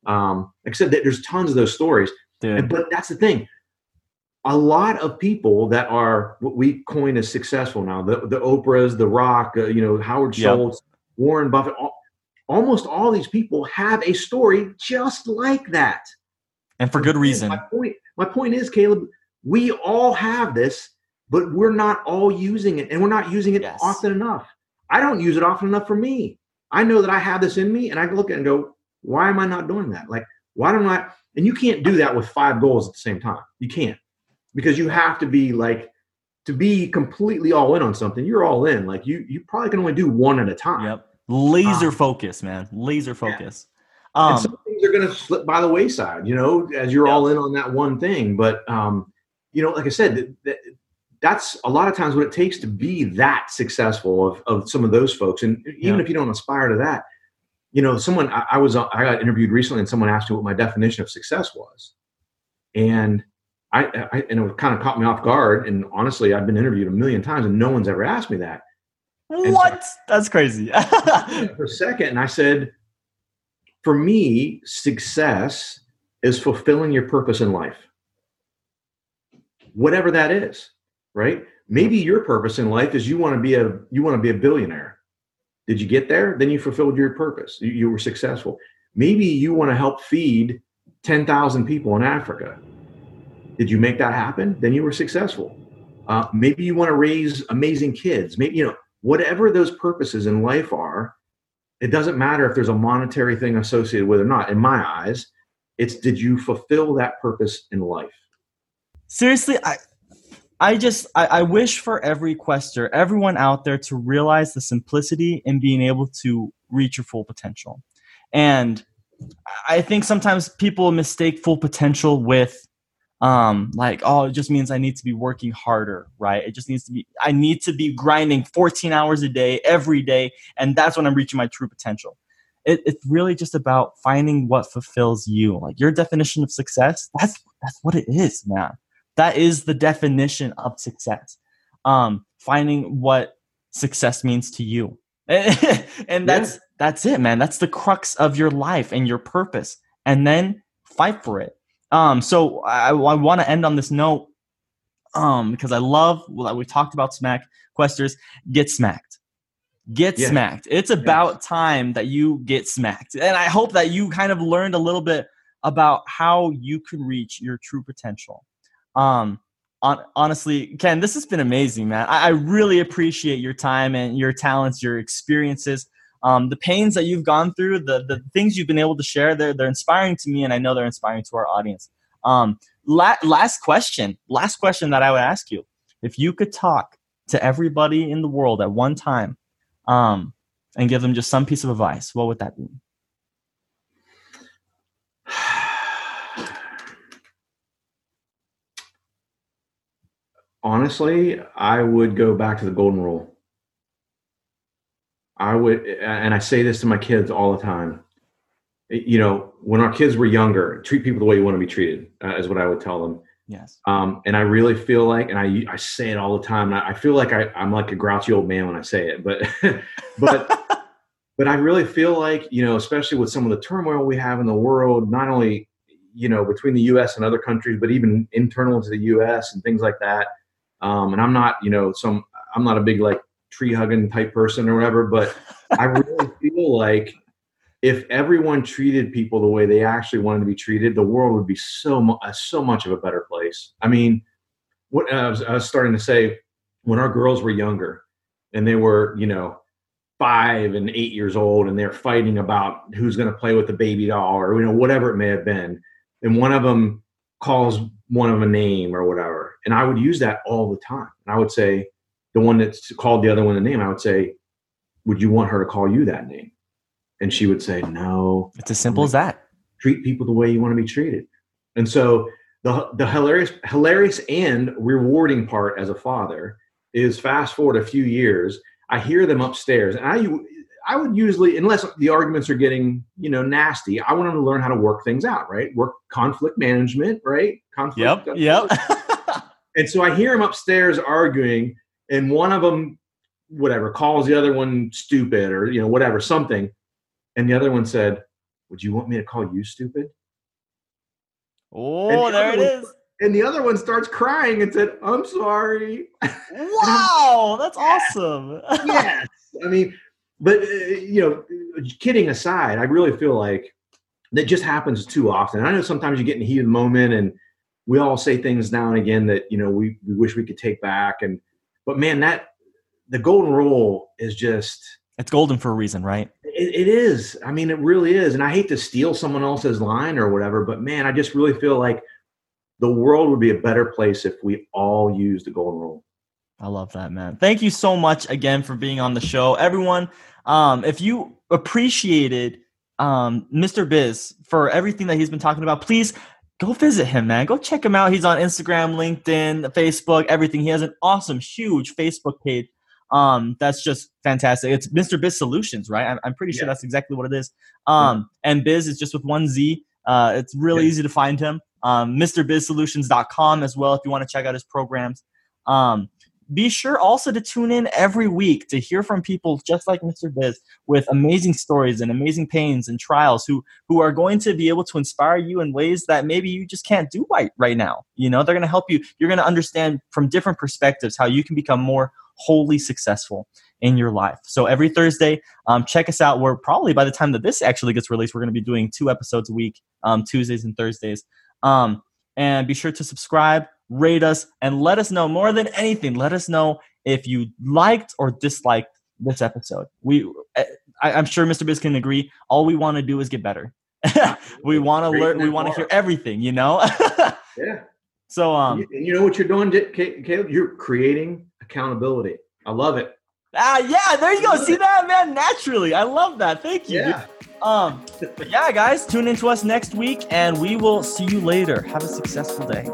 Um, said, that there's tons of those stories. And, but that's the thing. A lot of people that are what we coin as successful now, the, the Oprahs, the Rock, uh, you know, Howard Schultz, yep Warren Buffett, all, almost all these people have a story just like that. And for good reason. My point, my point is, Caleb, we all have this, but we're not all using it, and we're not using it yes. often enough. I don't use it often enough for me. I know that I have this in me, and I can look at it and go, why am I not doing that? Like, why don't I? And you can't do that with five goals at the same time. You can't because you have to be like to be completely all in on something, you're all in. Like you, you probably can only do one at a time. Yep. Laser um, focus, man. Laser focus. Yeah. Um, and some things are going to slip by the wayside, you know, as you're yep. all in on that one thing. But, um, you know, like I said, that, that's a lot of times what it takes to be that successful of, of some of those folks. And even if you don't aspire to that, you know, someone I, I was, I got interviewed recently and someone asked me what my definition of success was. And I, I and it kind of caught me off guard. And honestly, I've been interviewed a million times, and no one's ever asked me that. What? So, That's crazy. for a second, and I said, for me, success is fulfilling your purpose in life, whatever that is. Right? Maybe your purpose in life is you want to be a you want to be a billionaire. Did you get there? Then you fulfilled your purpose. You, you were successful. Maybe you want to help feed ten thousand people in Africa did you make that happen? Then you were successful. Uh, maybe you want to raise amazing kids. Maybe, you know, whatever those purposes in life are, it doesn't matter if there's a monetary thing associated with it or not. In my eyes, it's did you fulfill that purpose in life? Seriously, I I just I, I, wish for every quester, everyone out there to realize the simplicity in being able to reach your full potential. And I think sometimes people mistake full potential with um like oh it just means i need to be working harder right it just needs to be i need to be grinding 14 hours a day every day and that's when i'm reaching my true potential it, it's really just about finding what fulfills you like your definition of success that's that's what it is man that is the definition of success um finding what success means to you and that's yeah. that's it, man. That's the crux of your life and your purpose. And then fight for it. Um, so I, I want to end on this note um, because I love well, we talked about SMAC Questers. Get smacked. Get yeah. smacked. It's about yeah. time that you get smacked. And I hope that you kind of learned a little bit about how you can reach your true potential. Um, on, honestly, Ken, this has been amazing, man. I, I, really appreciate your time and your talents, your experiences, um, the pains that you've gone through, the the things you've been able to share. They're they're inspiring to me, and I know they're inspiring to our audience. Um, la- last question, last question that I would ask you: If you could talk to everybody in the world at one time, um, and give them just some piece of advice, what would that be? honestly, I would go back to the golden rule. I would, and I say this to my kids all the time. You know, when our kids were younger, treat people the way you want to be treated, uh, is what I would tell them. Yes. Um, and I really feel like, and I I say it all the time. I, I feel like I, I'm like a grouchy old man when I say it, but but but I really feel like you know, especially with some of the turmoil we have in the world, not only you know between the U.S. and other countries, but even internal to the U.S. and things like that um, and I'm not, you know, some I'm not a big like tree hugging type person or whatever, but I really feel like if everyone treated people the way they actually wanted to be treated, the world would be so mu- uh, so much of a better place. I mean, what I was, I was starting to say when our girls were younger and they were, you know, five and eight years old and they're fighting about who's going to play with the baby doll or you know whatever it may have been and one of them calls one of them a name or whatever. And I would use that all the time. And I would say, the one that's called the other one the name, I would say, Would you want her to call you that name? And she would say, No. It's as simple as that. Treat people the way you want to be treated. And so the the hilarious hilarious and rewarding part as a father is fast forward a few years, I hear them upstairs, and I I would usually, unless the arguments are getting, you know, nasty, I want them to learn how to work things out, right? Work conflict management, right? Conflict. Yep. Yep. and so I hear them upstairs arguing, and one of them, whatever, calls the other one stupid or you know whatever something, and the other one said, "Would you want me to call you stupid?" Oh, the there it is. One, and the other one starts crying and said, "I'm sorry." Wow, that's awesome. yes, I mean but uh, you know, kidding aside, I really feel like that just happens too often. I know sometimes you get in a heated moment and we all say things now and again that you know we, we wish we could take back and but man that the golden rule is just it's golden for a reason right? It, it is. I mean it really is. And i hate to steal someone else's line or whatever but man i just really feel like the world would be a better place if we all used the golden rule. I love that man. Thank you so much again for being on the show. Everyone um, if you appreciated um, Mr. Biz for everything that he's been talking about, please go visit him, man. Go check him out. He's on Instagram, LinkedIn, Facebook, everything. He has an awesome, huge Facebook page. Um, that's just fantastic. It's Mr. Biz Solutions, right? I'm, I'm pretty sure yeah. that's exactly what it is. Um, yeah. and Biz is just with one Z. Uh, it's really yeah. easy to find him. Um, MrBizSolutions.com as well if you want to check out his programs. Um, be sure also to tune in every week to hear from people just like Mr. Biz with amazing stories and amazing pains and trials who who are going to be able to inspire you in ways that maybe you just can't do right right now. You know, they're going to help you. You're going to understand from different perspectives how you can become more wholly successful in your life. So every Thursday, um, check us out. We're probably by the time that this actually gets released, we're going to be doing two episodes a week, um, Tuesdays and Thursdays. Um, and be sure to subscribe rate us, and let us know more than anything. Let us know if you liked or disliked this episode. We, I, am sure Mr. Biz can agree. All we want to do is get better. we want to learn. We want to hear everything. You know. yeah. So um, you, you know what you're doing, Caleb? You're creating accountability. I love it. Ah, yeah. There you go. See that, man? Naturally, I love that. Thank you. Yeah. Um, yeah, guys, tune in to us next week, and we will see you later. Have a successful day.